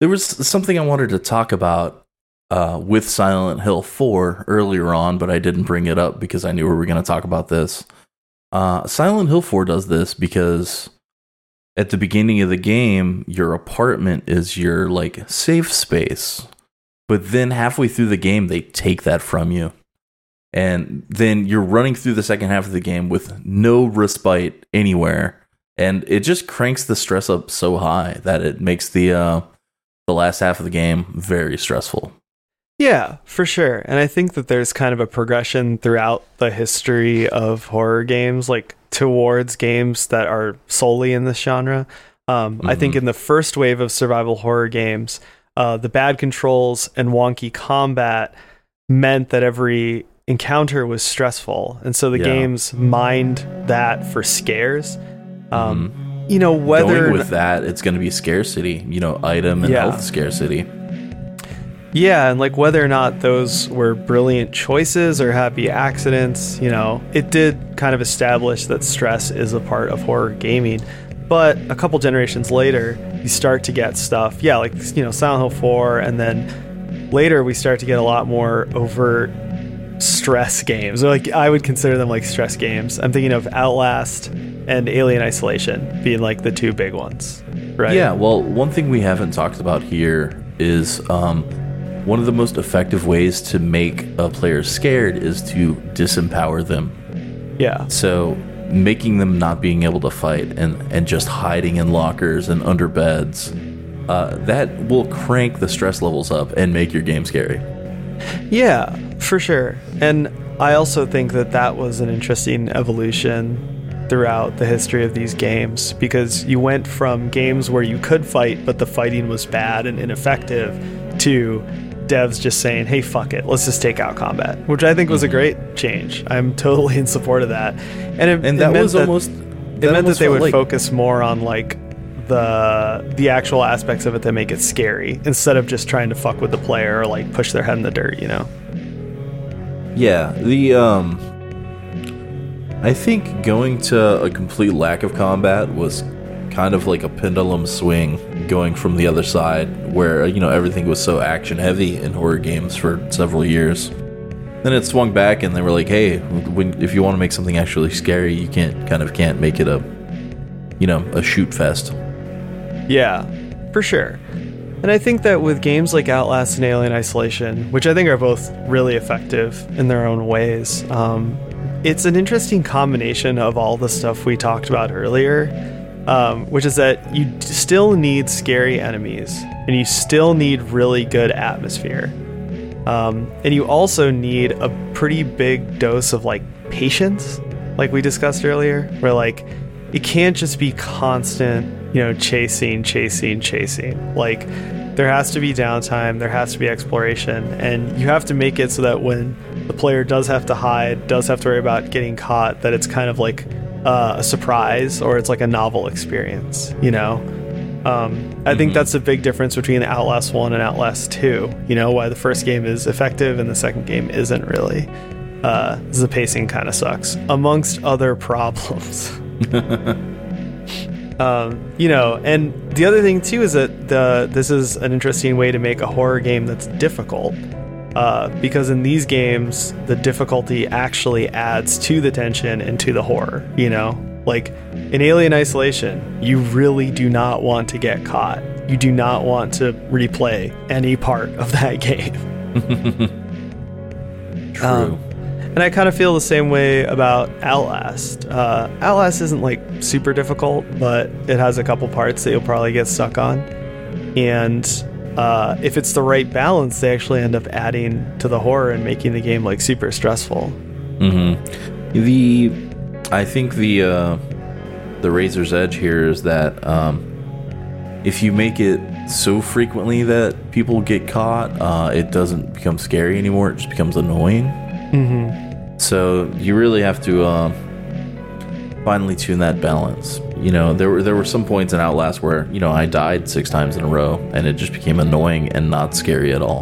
There was something I wanted to talk about uh, with Silent Hill 4 earlier on, but I didn't bring it up because I knew we were going to talk about this. Uh, Silent Hill 4 does this because at the beginning of the game, your apartment is your like safe space. But then halfway through the game, they take that from you. And then you're running through the second half of the game with no respite anywhere and it just cranks the stress up so high that it makes the uh, the last half of the game very stressful. Yeah, for sure. And I think that there's kind of a progression throughout the history of horror games, like towards games that are solely in this genre. Um, I think in the first wave of survival horror games, uh, the bad controls and wonky combat meant that every encounter was stressful. And so the Yeah. games mined that for scares. Um, You know, whether. Going with that, it's going to be scarcity. You know, item and Yeah. health scarcity. Yeah, and like whether or not those were brilliant choices or happy accidents, you know, it did kind of establish that stress is a part of horror gaming. But a couple generations later, you start to get stuff, yeah, like, you know, Silent Hill 4, and then later we start to get a lot more overt stress games. Or like, I would consider them like stress games. I'm thinking of Outlast and Alien Isolation being like the two big ones, right? Yeah, well, one thing we haven't talked about here is um, one of the most effective ways to make a player scared is to disempower them. Yeah. So making them not being able to fight and, and just hiding in lockers and under beds, uh, that will crank the stress levels up and make your game scary. Yeah, for sure. And I also think that that was an interesting evolution throughout the history of these games because you went from games where you could fight, but the fighting was bad and ineffective, to devs just saying, hey, fuck it, let's just take out combat, which I think was a great change. I'm totally in support of that. And, it, And that meant was almost. it meant that they would like- focus more on like the the actual aspects of it that make it scary instead of just trying to fuck with the player or like push their head in the dirt, you know. Yeah, the um I think going to a complete lack of combat was kind of like a pendulum swing going from the other side where you know everything was so action heavy in horror games for several years. Then it swung back and they were like, "Hey, when, if you want to make something actually scary, you can't kind of can't make it a you know, a shoot fest." Yeah, for sure. And I think that with games like Outlast and Alien Isolation, which I think are both really effective in their own ways, um, it's an interesting combination of all the stuff we talked about earlier, um, which is that you still need scary enemies and you still need really good atmosphere. Um, and you also need a pretty big dose of like patience, like we discussed earlier, where like it can't just be constant, you know, chasing, chasing, chasing. Like there has to be downtime, there has to be exploration, and you have to make it so that when the player does have to hide, does have to worry about getting caught, that it's kind of like uh, a surprise or it's like a novel experience, you know? Um, I think that's a big difference between Outlast 1 and Outlast 2. You know, why the first game is effective and the second game isn't really. Uh, the pacing kind of sucks, amongst other problems. um, you know, and the other thing too is that the this is an interesting way to make a horror game that's difficult. Uh, because in these games, the difficulty actually adds to the tension and to the horror. You know, like in Alien Isolation, you really do not want to get caught. You do not want to replay any part of that game. True. Um, And I kind of feel the same way about Outlast. Uh, Outlast isn't like super difficult, but it has a couple parts that you'll probably get stuck on. And uh, if it's the right balance, they actually end up adding to the horror and making the game like super stressful. Mm-hmm. The, I think the uh, the razor's edge here is that um, if you make it so frequently that people get caught, uh, it doesn't become scary anymore. It just becomes annoying. Mm-hmm. So you really have to uh, finally tune that balance. You know, there were there were some points in Outlast where you know I died six times in a row, and it just became annoying and not scary at all.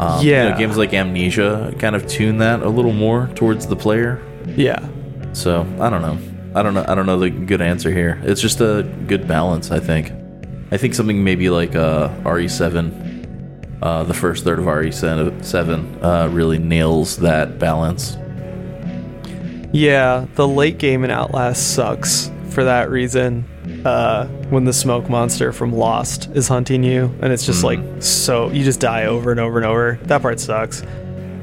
Um, you know, Yeah. games like Amnesia kind of tune that a little more towards the player. Yeah. So I don't know. I don't know. I don't know the good answer here. It's just a good balance. I think. I think something maybe like uh, RE7, uh, the first third of RE7, uh, really nails that balance. Yeah, the late game in Outlast sucks for that reason. Uh, when the smoke monster from Lost is hunting you, and it's just like so you just die over and over and over. That part sucks.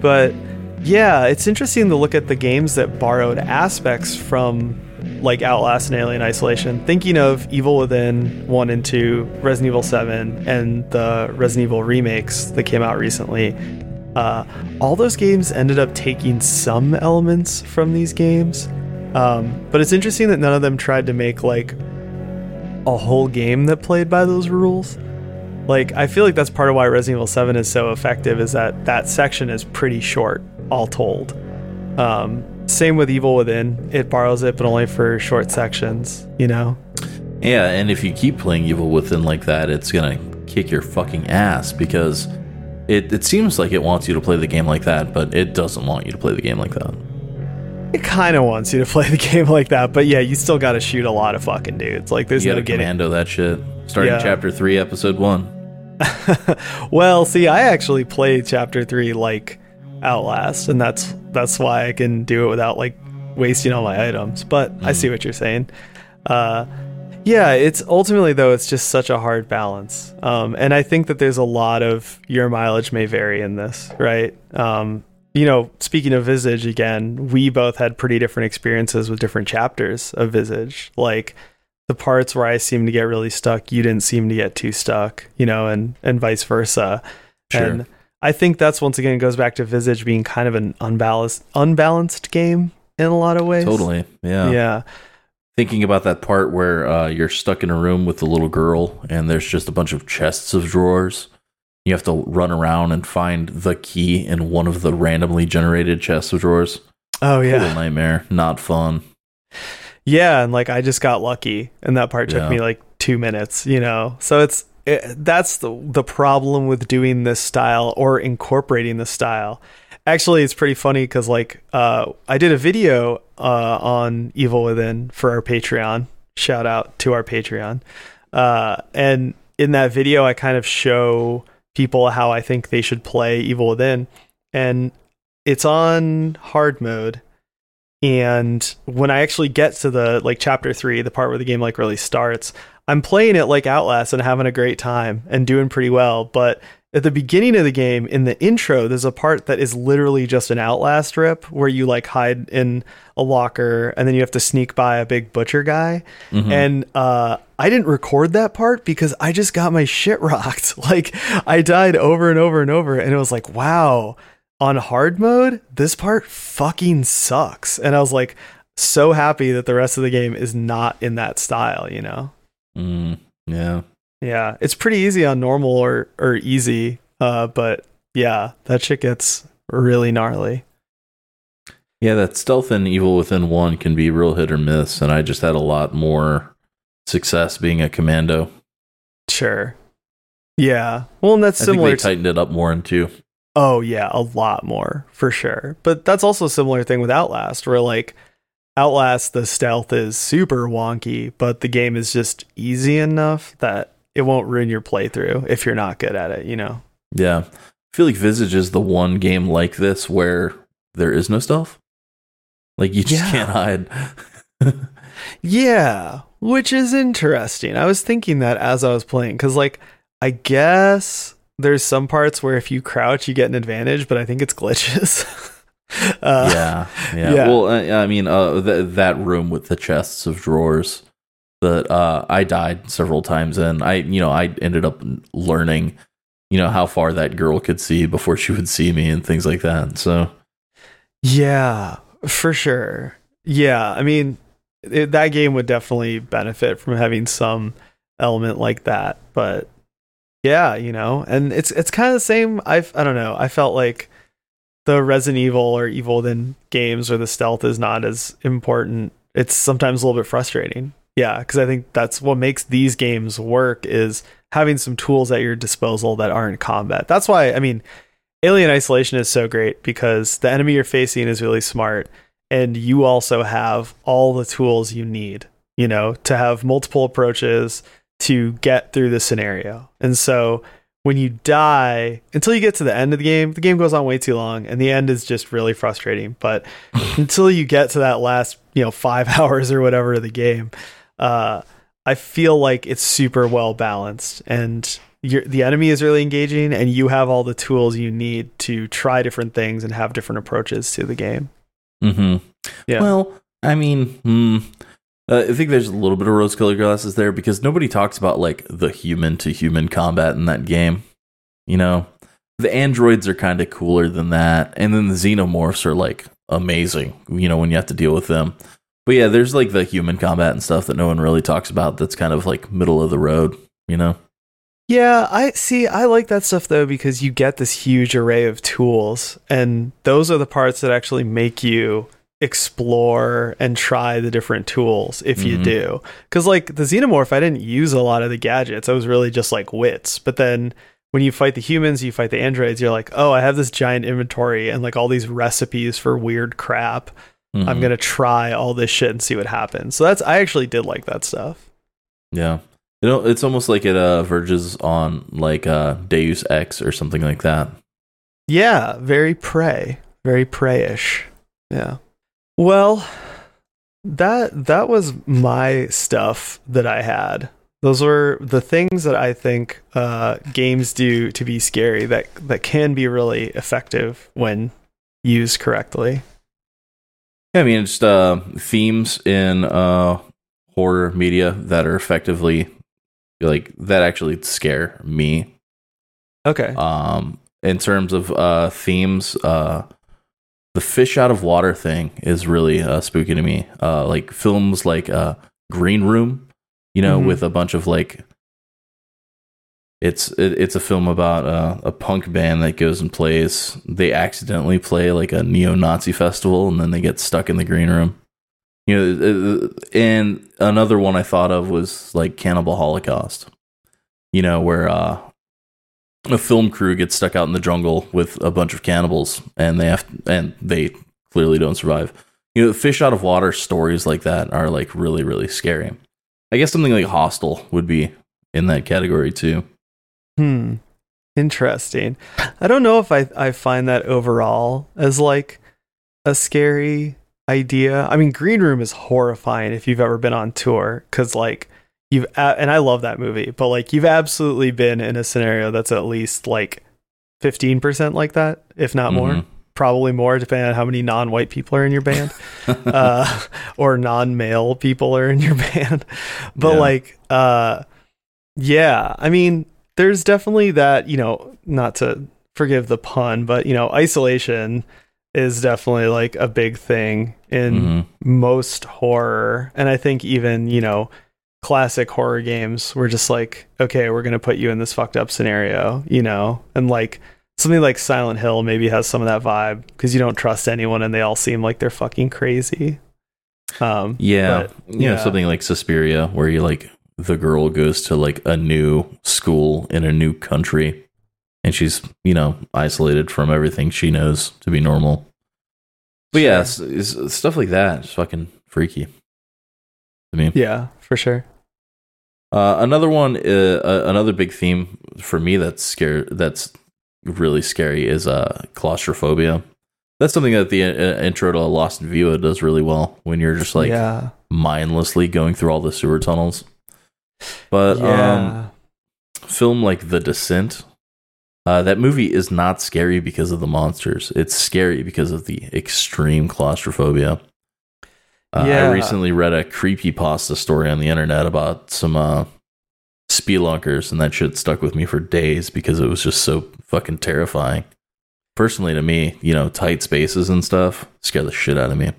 But yeah, it's interesting to look at the games that borrowed aspects from like Outlast and Alien Isolation, thinking of Evil Within 1 and 2, Resident Evil 7, and the Resident Evil remakes that came out recently, uh, all those games ended up taking some elements from these games. Um, but it's interesting that none of them tried to make like a whole game that played by those rules. Like, I feel like that's part of why Resident Evil 7 is so effective, is that that section is pretty short, all told. Um, same with Evil Within. It borrows it, but only for short sections, you know? Yeah, and if you keep playing Evil Within like that, it's gonna kick your fucking ass because it, it seems like it wants you to play the game like that, but it doesn't want you to play the game like that. It kind of wants you to play the game like that, but yeah, you still got to shoot a lot of fucking dudes. Like, there's You no getting. commando that shit. Starting Yeah. chapter 3, episode 1. well, see, I actually played Chapter Three like Outlast, and that's that's why I can do it without like wasting all my items. But I see what you're saying. Uh, yeah, it's ultimately though it's just such a hard balance, um, and I think that there's a lot of your mileage may vary in this, right? Um, you know, speaking of Visage again, we both had pretty different experiences with different chapters of Visage. Like the parts where I seem to get really stuck, you didn't seem to get too stuck, you know, and and vice versa. Sure. And I think that's once again goes back to Visage being kind of an unbalanced unbalanced game in a lot of ways. Totally. Yeah. Yeah. Thinking about that part where uh, you're stuck in a room with the little girl and there's just a bunch of chests of drawers. You have to run around and find the key in one of the randomly generated chests of drawers. Oh Total yeah. nightmare. Not fun. Yeah, and like I just got lucky, and that part took Yeah. me like two minutes, you know. So it's it, that's the the problem with doing this style or incorporating this style. Actually, it's pretty funny because like uh, I did a video uh, on Evil Within for our Patreon. Shout out to our Patreon, uh, and in that video, I kind of show people how I think they should play Evil Within, and it's on hard mode. And when i actually get to the like chapter 3 the part where the game like really starts i'm playing it like outlast and having a great time and doing pretty well. But at the beginning of the game in the intro there's a part that is literally just an outlast rip where you like hide in a locker and then you have to sneak by a big butcher guy and uh I didn't record that part because I just got my shit rocked. Like I died over and over and over and it was like, wow, on hard mode, this part fucking sucks. And I was like so happy that the rest of the game is not in that style, you know? Mm, yeah. Yeah. It's pretty easy on normal or or easy. Uh but yeah, that shit gets really gnarly. Yeah, that stealth and Evil Within 1 can be real hit or miss, and I just had a lot more success being a commando. Sure. Yeah. Well, and that's I think similar they to tightened it up more in 2. Oh yeah, a lot more for sure. But that's also a similar thing with Outlast, where like Outlast, the stealth is super wonky, but the game is just easy enough that it won't ruin your playthrough if you're not good at it. You know? Yeah. I feel like Visage is the one game like this where there is no stealth. Like you just Yeah. can't hide. Yeah, which is interesting. I was thinking that as I was playing because, like, I guess there's some parts where if you crouch, you get an advantage, but I think it's glitches. uh, yeah, yeah. yeah. Well, I, I mean, uh, th- that room with the chests of drawers that uh, I died several times and I, you know, I ended up learning, you know, how far that girl could see before she would see me and things like that. So Yeah, for sure. Yeah, I mean, it, that game would definitely benefit from having some element like that. But yeah, you know, and it's it's kind of the same. I I don't know. I felt like the Resident Evil or Evil Within games where the stealth is not as important. It's sometimes a little bit frustrating. Yeah, because I think that's what makes these games work is having some tools at your disposal that aren't combat. That's why I mean, Alien Isolation is so great because the enemy you're facing is really smart and you also have all the tools you need, you know, to have multiple approaches to get through the scenario. And so when you die, until you get to the end of the game, the game goes on way too long and the end is just really frustrating. But until you get to that last, you know, five hours or whatever of the game, uh, I feel like it's super well balanced and you're, the enemy is really engaging and you have all the tools you need to try different things and have different approaches to the game. hmm Yeah. Well, I mean, hmm, Uh, I think there's a little bit of rose colored glasses there because nobody talks about like the human to human combat in that game. You know, the androids are kind of cooler than that, and then the xenomorphs are like amazing. You know, when you have to deal with them. But yeah, there's like the human combat and stuff that no one really talks about. That's kind of like middle of the road. You know. Yeah, I see. I like that stuff though because you get this huge array of tools, and those are the parts that actually make you explore and try the different tools if you Mhm. do. Because like the xenomorph, I didn't use a lot of the gadgets. I was really just like wits. But then when you fight the humans, you fight the androids. You're like, oh, I have this giant inventory and like all these recipes for weird crap. I'm Mhm. gonna try all this shit and see what happens. So that's I actually did like that stuff. Yeah. You know, it's almost like it uh, verges on like uh, Deus Ex or something like that. Yeah, very prey, very preyish. Yeah. Well, that that was my stuff that I had. Those were the things that I think uh, games do to be scary that that can be really effective when used correctly. Yeah, I mean, just uh, themes in uh, horror media that are effectively like that actually scare me. Okay. Um, in terms of uh, themes, uh, the fish out of water thing is really uh, spooky to me. Uh, like films like uh, Green Room, you know, Mhm. with a bunch of like. It's it, it's a film about uh, a punk band that goes and plays. They accidentally play like a neo-Nazi festival, and then they get stuck in the green room. You know, and another one I thought of was like Cannibal Holocaust. You know, where uh, a film crew gets stuck out in the jungle with a bunch of cannibals and they have and they clearly don't survive you know fish out of water stories like that are like really really scary i guess something like hostel would be in that category too Hmm. Interesting. I don't know if I I find that overall as like a scary idea. I mean, Green Room is horrifying if you've ever been on tour cuz like you've a- and I love that movie, but like you've absolutely been in a scenario that's at least like 15% like that, if not more. Mhm. Probably more depending on how many non-white people are in your band. uh, or non-male people are in your band but Yeah. like uh yeah i mean there's definitely that you know not to forgive the pun but you know isolation is definitely like a big thing in Mhm. most horror and i think even you know classic horror games were just like okay we're gonna put you in this fucked up scenario you know and like something like silent hill maybe has some of that vibe because you don't trust anyone and they all seem like they're fucking crazy um yeah But, you know yeah. something like suspiria where you like the girl goes to like a new school in a new country and she's you know isolated from everything she knows to be normal. But yeah it's, it's, stuff like that is fucking freaky to me. Yeah for sure. Uh, another one, uh, uh, another big theme for me that's scare that's really scary is uh, claustrophobia. That's something that the uh, intro to Lost in Vivo does really well when you're just like yeah. mindlessly going through all the sewer tunnels. But um, film like The Descent, uh, that movie is not scary because of the monsters. It's scary because of the extreme claustrophobia. Uh, Yeah. I recently read a creepy pasta story on the internet about some uh, spelunkers, and that shit stuck with me for days because it was just so fucking terrifying. Personally, to me, you know, tight spaces and stuff scare the shit out of me.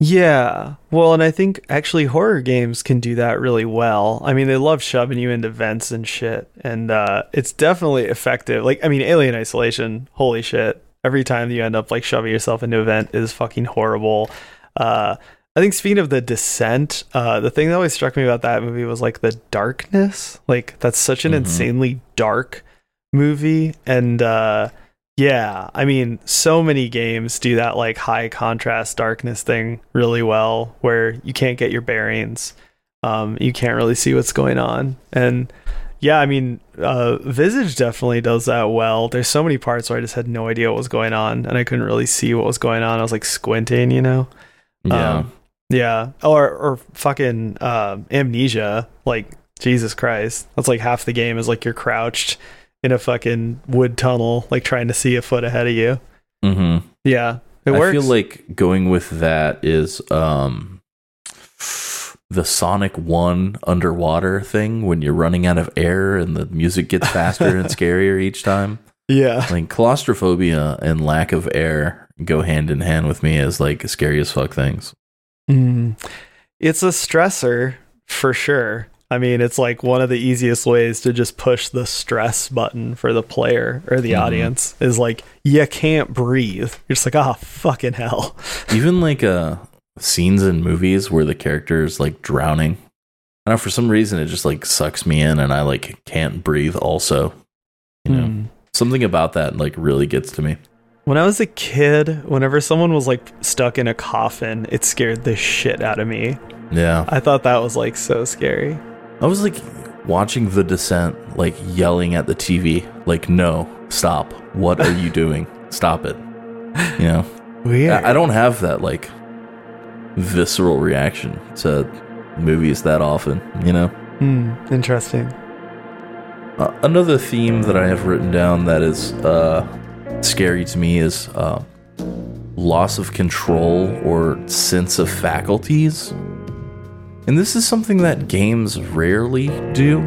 Yeah. Well and i think actually horror games can do that really well. I mean they love shoving you into vents and shit and uh it's definitely effective. Like i mean alien isolation holy shit. Every time you end up like shoving yourself into a vent is fucking horrible. Uh I think speaking of the descent, uh, the thing that always struck me about that movie was like the darkness. Like that's such an Mhm. insanely dark movie, and uh, yeah, I mean, so many games do that like high contrast darkness thing really well, where you can't get your bearings, um, you can't really see what's going on, and yeah, I mean, uh, Visage definitely does that well. There's so many parts where I just had no idea what was going on, and I couldn't really see what was going on. I was like squinting, you know. Yeah. Um, yeah. Or or fucking um, amnesia. Like Jesus Christ, that's like half the game is like you're crouched in a fucking wood tunnel, like trying to see a foot ahead of you. mm-hmm. Yeah, it works. I works. feel like going with that is um the Sonic 1 underwater thing when you're running out of air and the music gets faster and scarier each time. Yeah. Like claustrophobia and lack of air go hand in hand with me as like scary as fuck things. Mm. It's a stressor for sure. I mean, it's like one of the easiest ways to just push the stress button for the player or the Mhm. audience is like, you can't breathe. You're just like, oh, fucking hell. Even like uh scenes in movies where the character is like drowning. I don't know, for some reason it just like sucks me in and I like can't breathe also. You know. Mm. Something about that like really gets to me. When I was a kid, whenever someone was like stuck in a coffin, it scared the shit out of me. Yeah. I thought that was like so scary. I was like watching The Descent, like yelling at the TV, like, no, stop. What are you doing? Stop it. You know, Weird. I, I don't have that like visceral reaction to movies that often, you know? Hmm, interesting. Uh, another theme that I have written down that is uh, scary to me is uh, loss of control or sense of faculties. And this is something that games rarely do.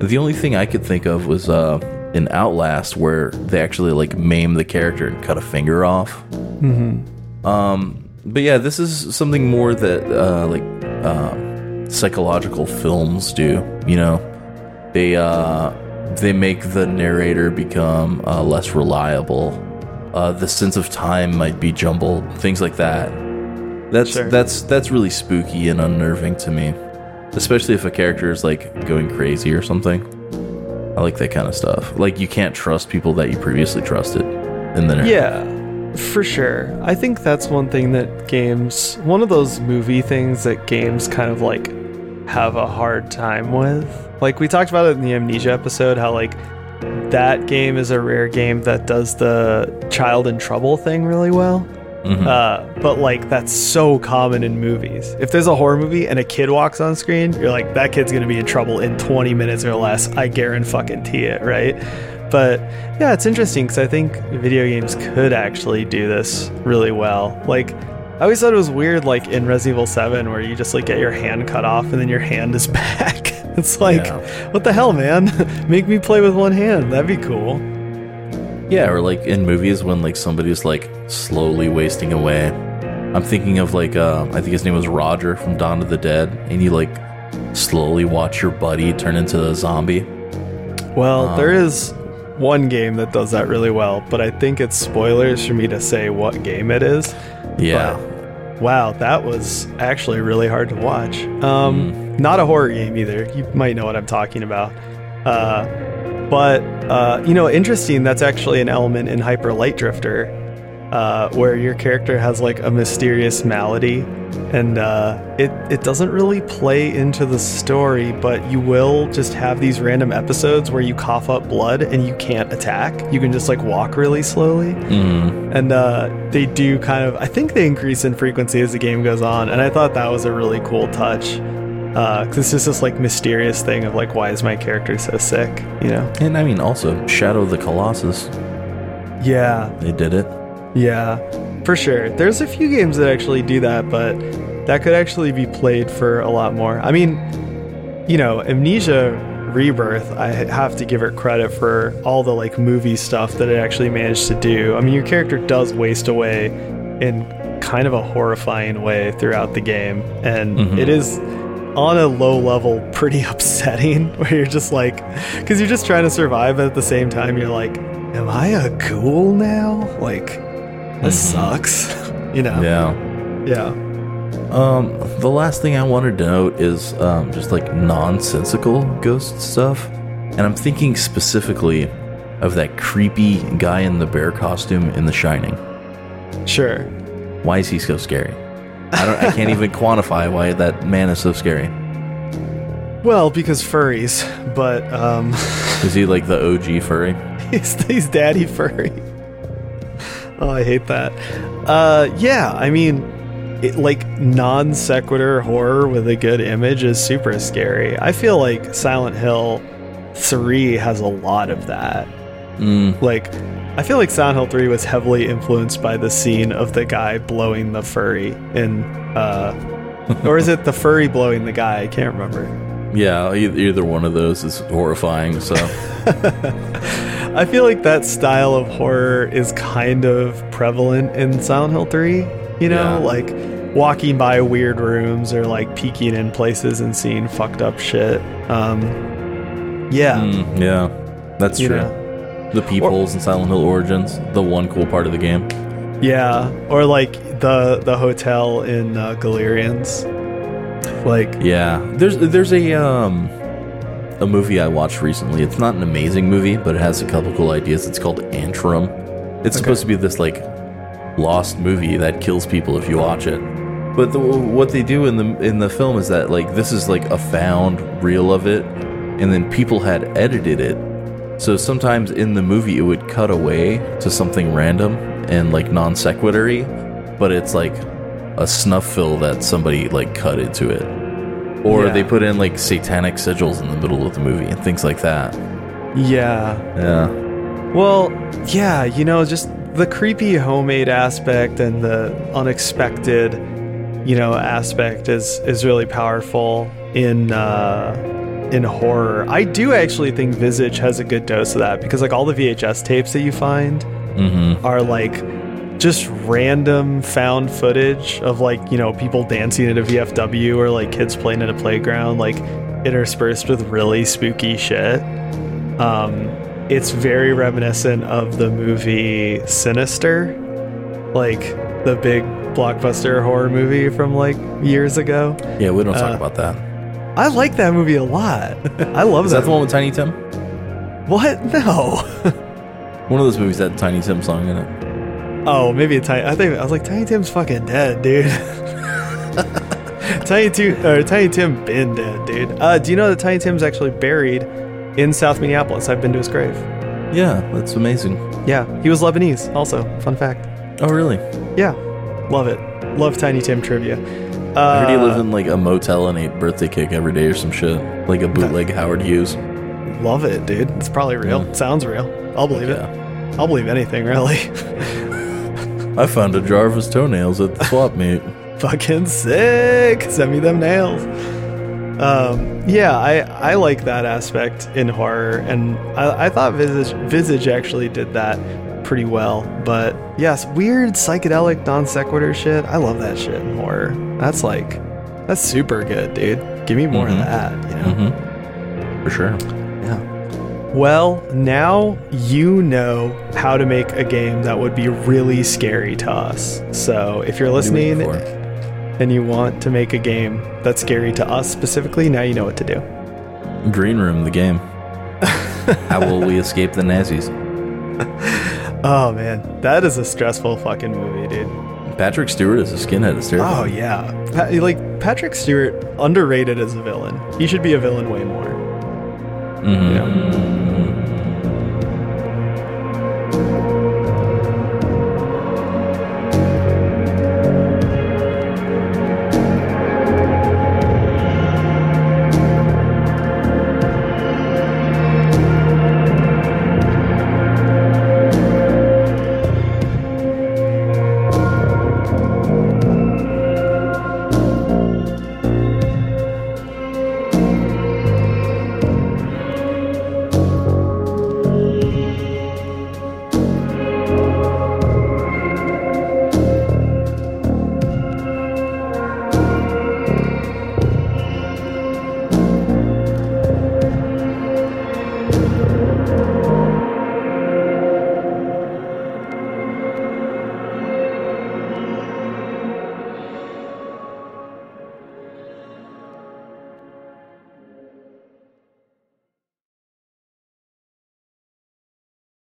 The only thing I could think of was uh, in Outlast, where they actually like maim the character and cut a finger off. hmm Um, but yeah, this is something more that uh, like uh, psychological films do. You know, they uh, they make the narrator become uh, less reliable. Uh, the sense of time might be jumbled. Things like that. That's Sure. that's that's really spooky and unnerving to me, especially if a character is like going crazy or something. I like that kind of stuff. Like you can't trust people that you previously trusted in the narrative. Yeah, for sure. I think that's one thing that games, one of those movie things that games kind of like have a hard time with. Like we talked about it in the Amnesia episode, how like that game is a rare game that does the child in trouble thing really well. Mhm. Uh, but like that's so common in movies. If there's a horror movie and a kid walks on screen, you're like, that kid's gonna be in trouble in 20 minutes or less. I guarantee it, right? But yeah, it's interesting because I think video games could actually do this really well. Like, I always thought it was weird, like in Resident Evil 7, where you just like get your hand cut off and then your hand is back. it's like, Yeah. what the hell, man? Make me play with one hand. That'd be cool. Yeah, or like in movies when like somebody's like slowly wasting away. I'm thinking of like uh, I think his name was Roger from Dawn of the Dead, and you like slowly watch your buddy turn into a zombie. Well, Um, there is one game that does that really well, but I think it's spoilers for me to say what game it is. Yeah, Wow, that was actually really hard to watch. Um, Not a horror game either. You might know what I'm talking about. Uh, but uh, you know, interesting. That's actually an element in Hyper Light Drifter, uh, where your character has like a mysterious malady, and uh, it it doesn't really play into the story, but you will just have these random episodes where you cough up blood and you can't attack. You can just like walk really slowly Mm, and uh, they do kind of i think they increase in frequency as the game goes on and i thought that was a really cool touch because it's just this like mysterious thing of like why is my character so sick you know and I mean also Shadow of the Colossus. yeah They did it. yeah for sure there's a few games that actually do that but that could actually be played for a lot more i mean you know amnesia rebirth i have to give it credit for all the like movie stuff that it actually managed to do i mean your character does waste away in kind of a horrifying way throughout the game and Mhm. it is on a low level pretty upsetting where you're just like because you're just trying to survive but at the same time you're like am i a ghoul now like this Mhm. sucks you know Yeah. yeah Um, the last thing I wanted to note is um, just like nonsensical ghost stuff, and I'm thinking specifically of that creepy guy in the bear costume in The Shining. sure Why is he so scary? I don't. I can't even quantify why that man is so scary. well because furries but um Is he like the OG furry? he's, he's daddy furry oh i hate that uh yeah i mean it, like non sequitur horror with a good image is super scary i feel like silent hill 3 has a lot of that Mm, like i feel like silent hill 3 was heavily influenced by the scene of the guy blowing the furry in uh or is it the furry blowing the guy? I can't remember. Yeah, either one of those is horrifying. So I feel like that style of horror is kind of prevalent in Silent Hill 3. You know, Yeah. like walking by weird rooms or like peeking in places and seeing fucked up shit. Um, yeah, Mm, yeah, that's you true. know, The peepholes in Silent Hill Origins, the one cool part of the game. yeah, or like the the hotel in uh, Galerians. Like, Yeah, there's there's a um a movie I watched recently. It's not an amazing movie, but it has a couple cool ideas. It's called Antrum. It's supposed to be this like lost movie that kills people if you watch it. But the, what they do in the in the film is that like this is like a found reel of it, and then people had edited it. So sometimes in the movie it would cut away to something random and like non sequitory, but it's like a snuff fill that somebody like cut into it. Or Yeah. they put in like satanic sigils in the middle of the movie and things like that. yeah, Yeah. Well, yeah, you know, just the creepy homemade aspect and the unexpected, you know, aspect is is really powerful in uh in horror. I do actually think Visage has a good dose of that because like all the VHS tapes that you find Mm-hmm. are like just random found footage of like, you know, people dancing at a VFW or like kids playing at a playground like interspersed with really spooky shit. Um, it's very reminiscent of the movie Sinister, like the big blockbuster horror movie from like years ago. Yeah, we don't talk Uh, about that. I like that movie a lot. I love Is that. that the one with Tiny Tim? What? No. One of those movies had Tiny Tim song in it. oh, maybe a tiny. I think I was like Tiny Tim's fucking dead, dude. Tiny Tim or Tiny Tim been dead, dude. Uh, do you know that Tiny Tim's actually buried in South Minneapolis? I've been to his grave. Yeah, that's amazing. Yeah, he was Lebanese. Also, fun fact. Oh, really? Yeah, love it. Love Tiny Tim trivia. Uh, I heard he lived in like a motel and ate birthday cake every day or some shit. Like a bootleg Howard Hughes. Love it, dude. It's probably real. Yeah. Sounds real. I'll believe Yeah. it. I'll believe anything, really. I found a jar of his toenails at the swap meet. Fucking sick. Send me them nails. Um, yeah, I, I like that aspect in horror, and I, I thought Visage, Visage actually did that pretty well. But yes, weird psychedelic non sequitur shit. I love that shit in horror. That's like, that's super good, dude. Give me more Mhm. of that, you know? Mm-hmm. For sure. Yeah. Well, now you know how to make a game that would be really scary to us. So if you're listening and you want to make a game that's scary to us specifically, now you know what to do. Green Room, the game. How will we escape the Nazis? Oh man, that is a stressful fucking movie, dude. Patrick Stewart is a skinhead. It's terrible. Oh yeah, pa- like Patrick Stewart underrated as a villain. He should be a villain way more. Mhm. You know?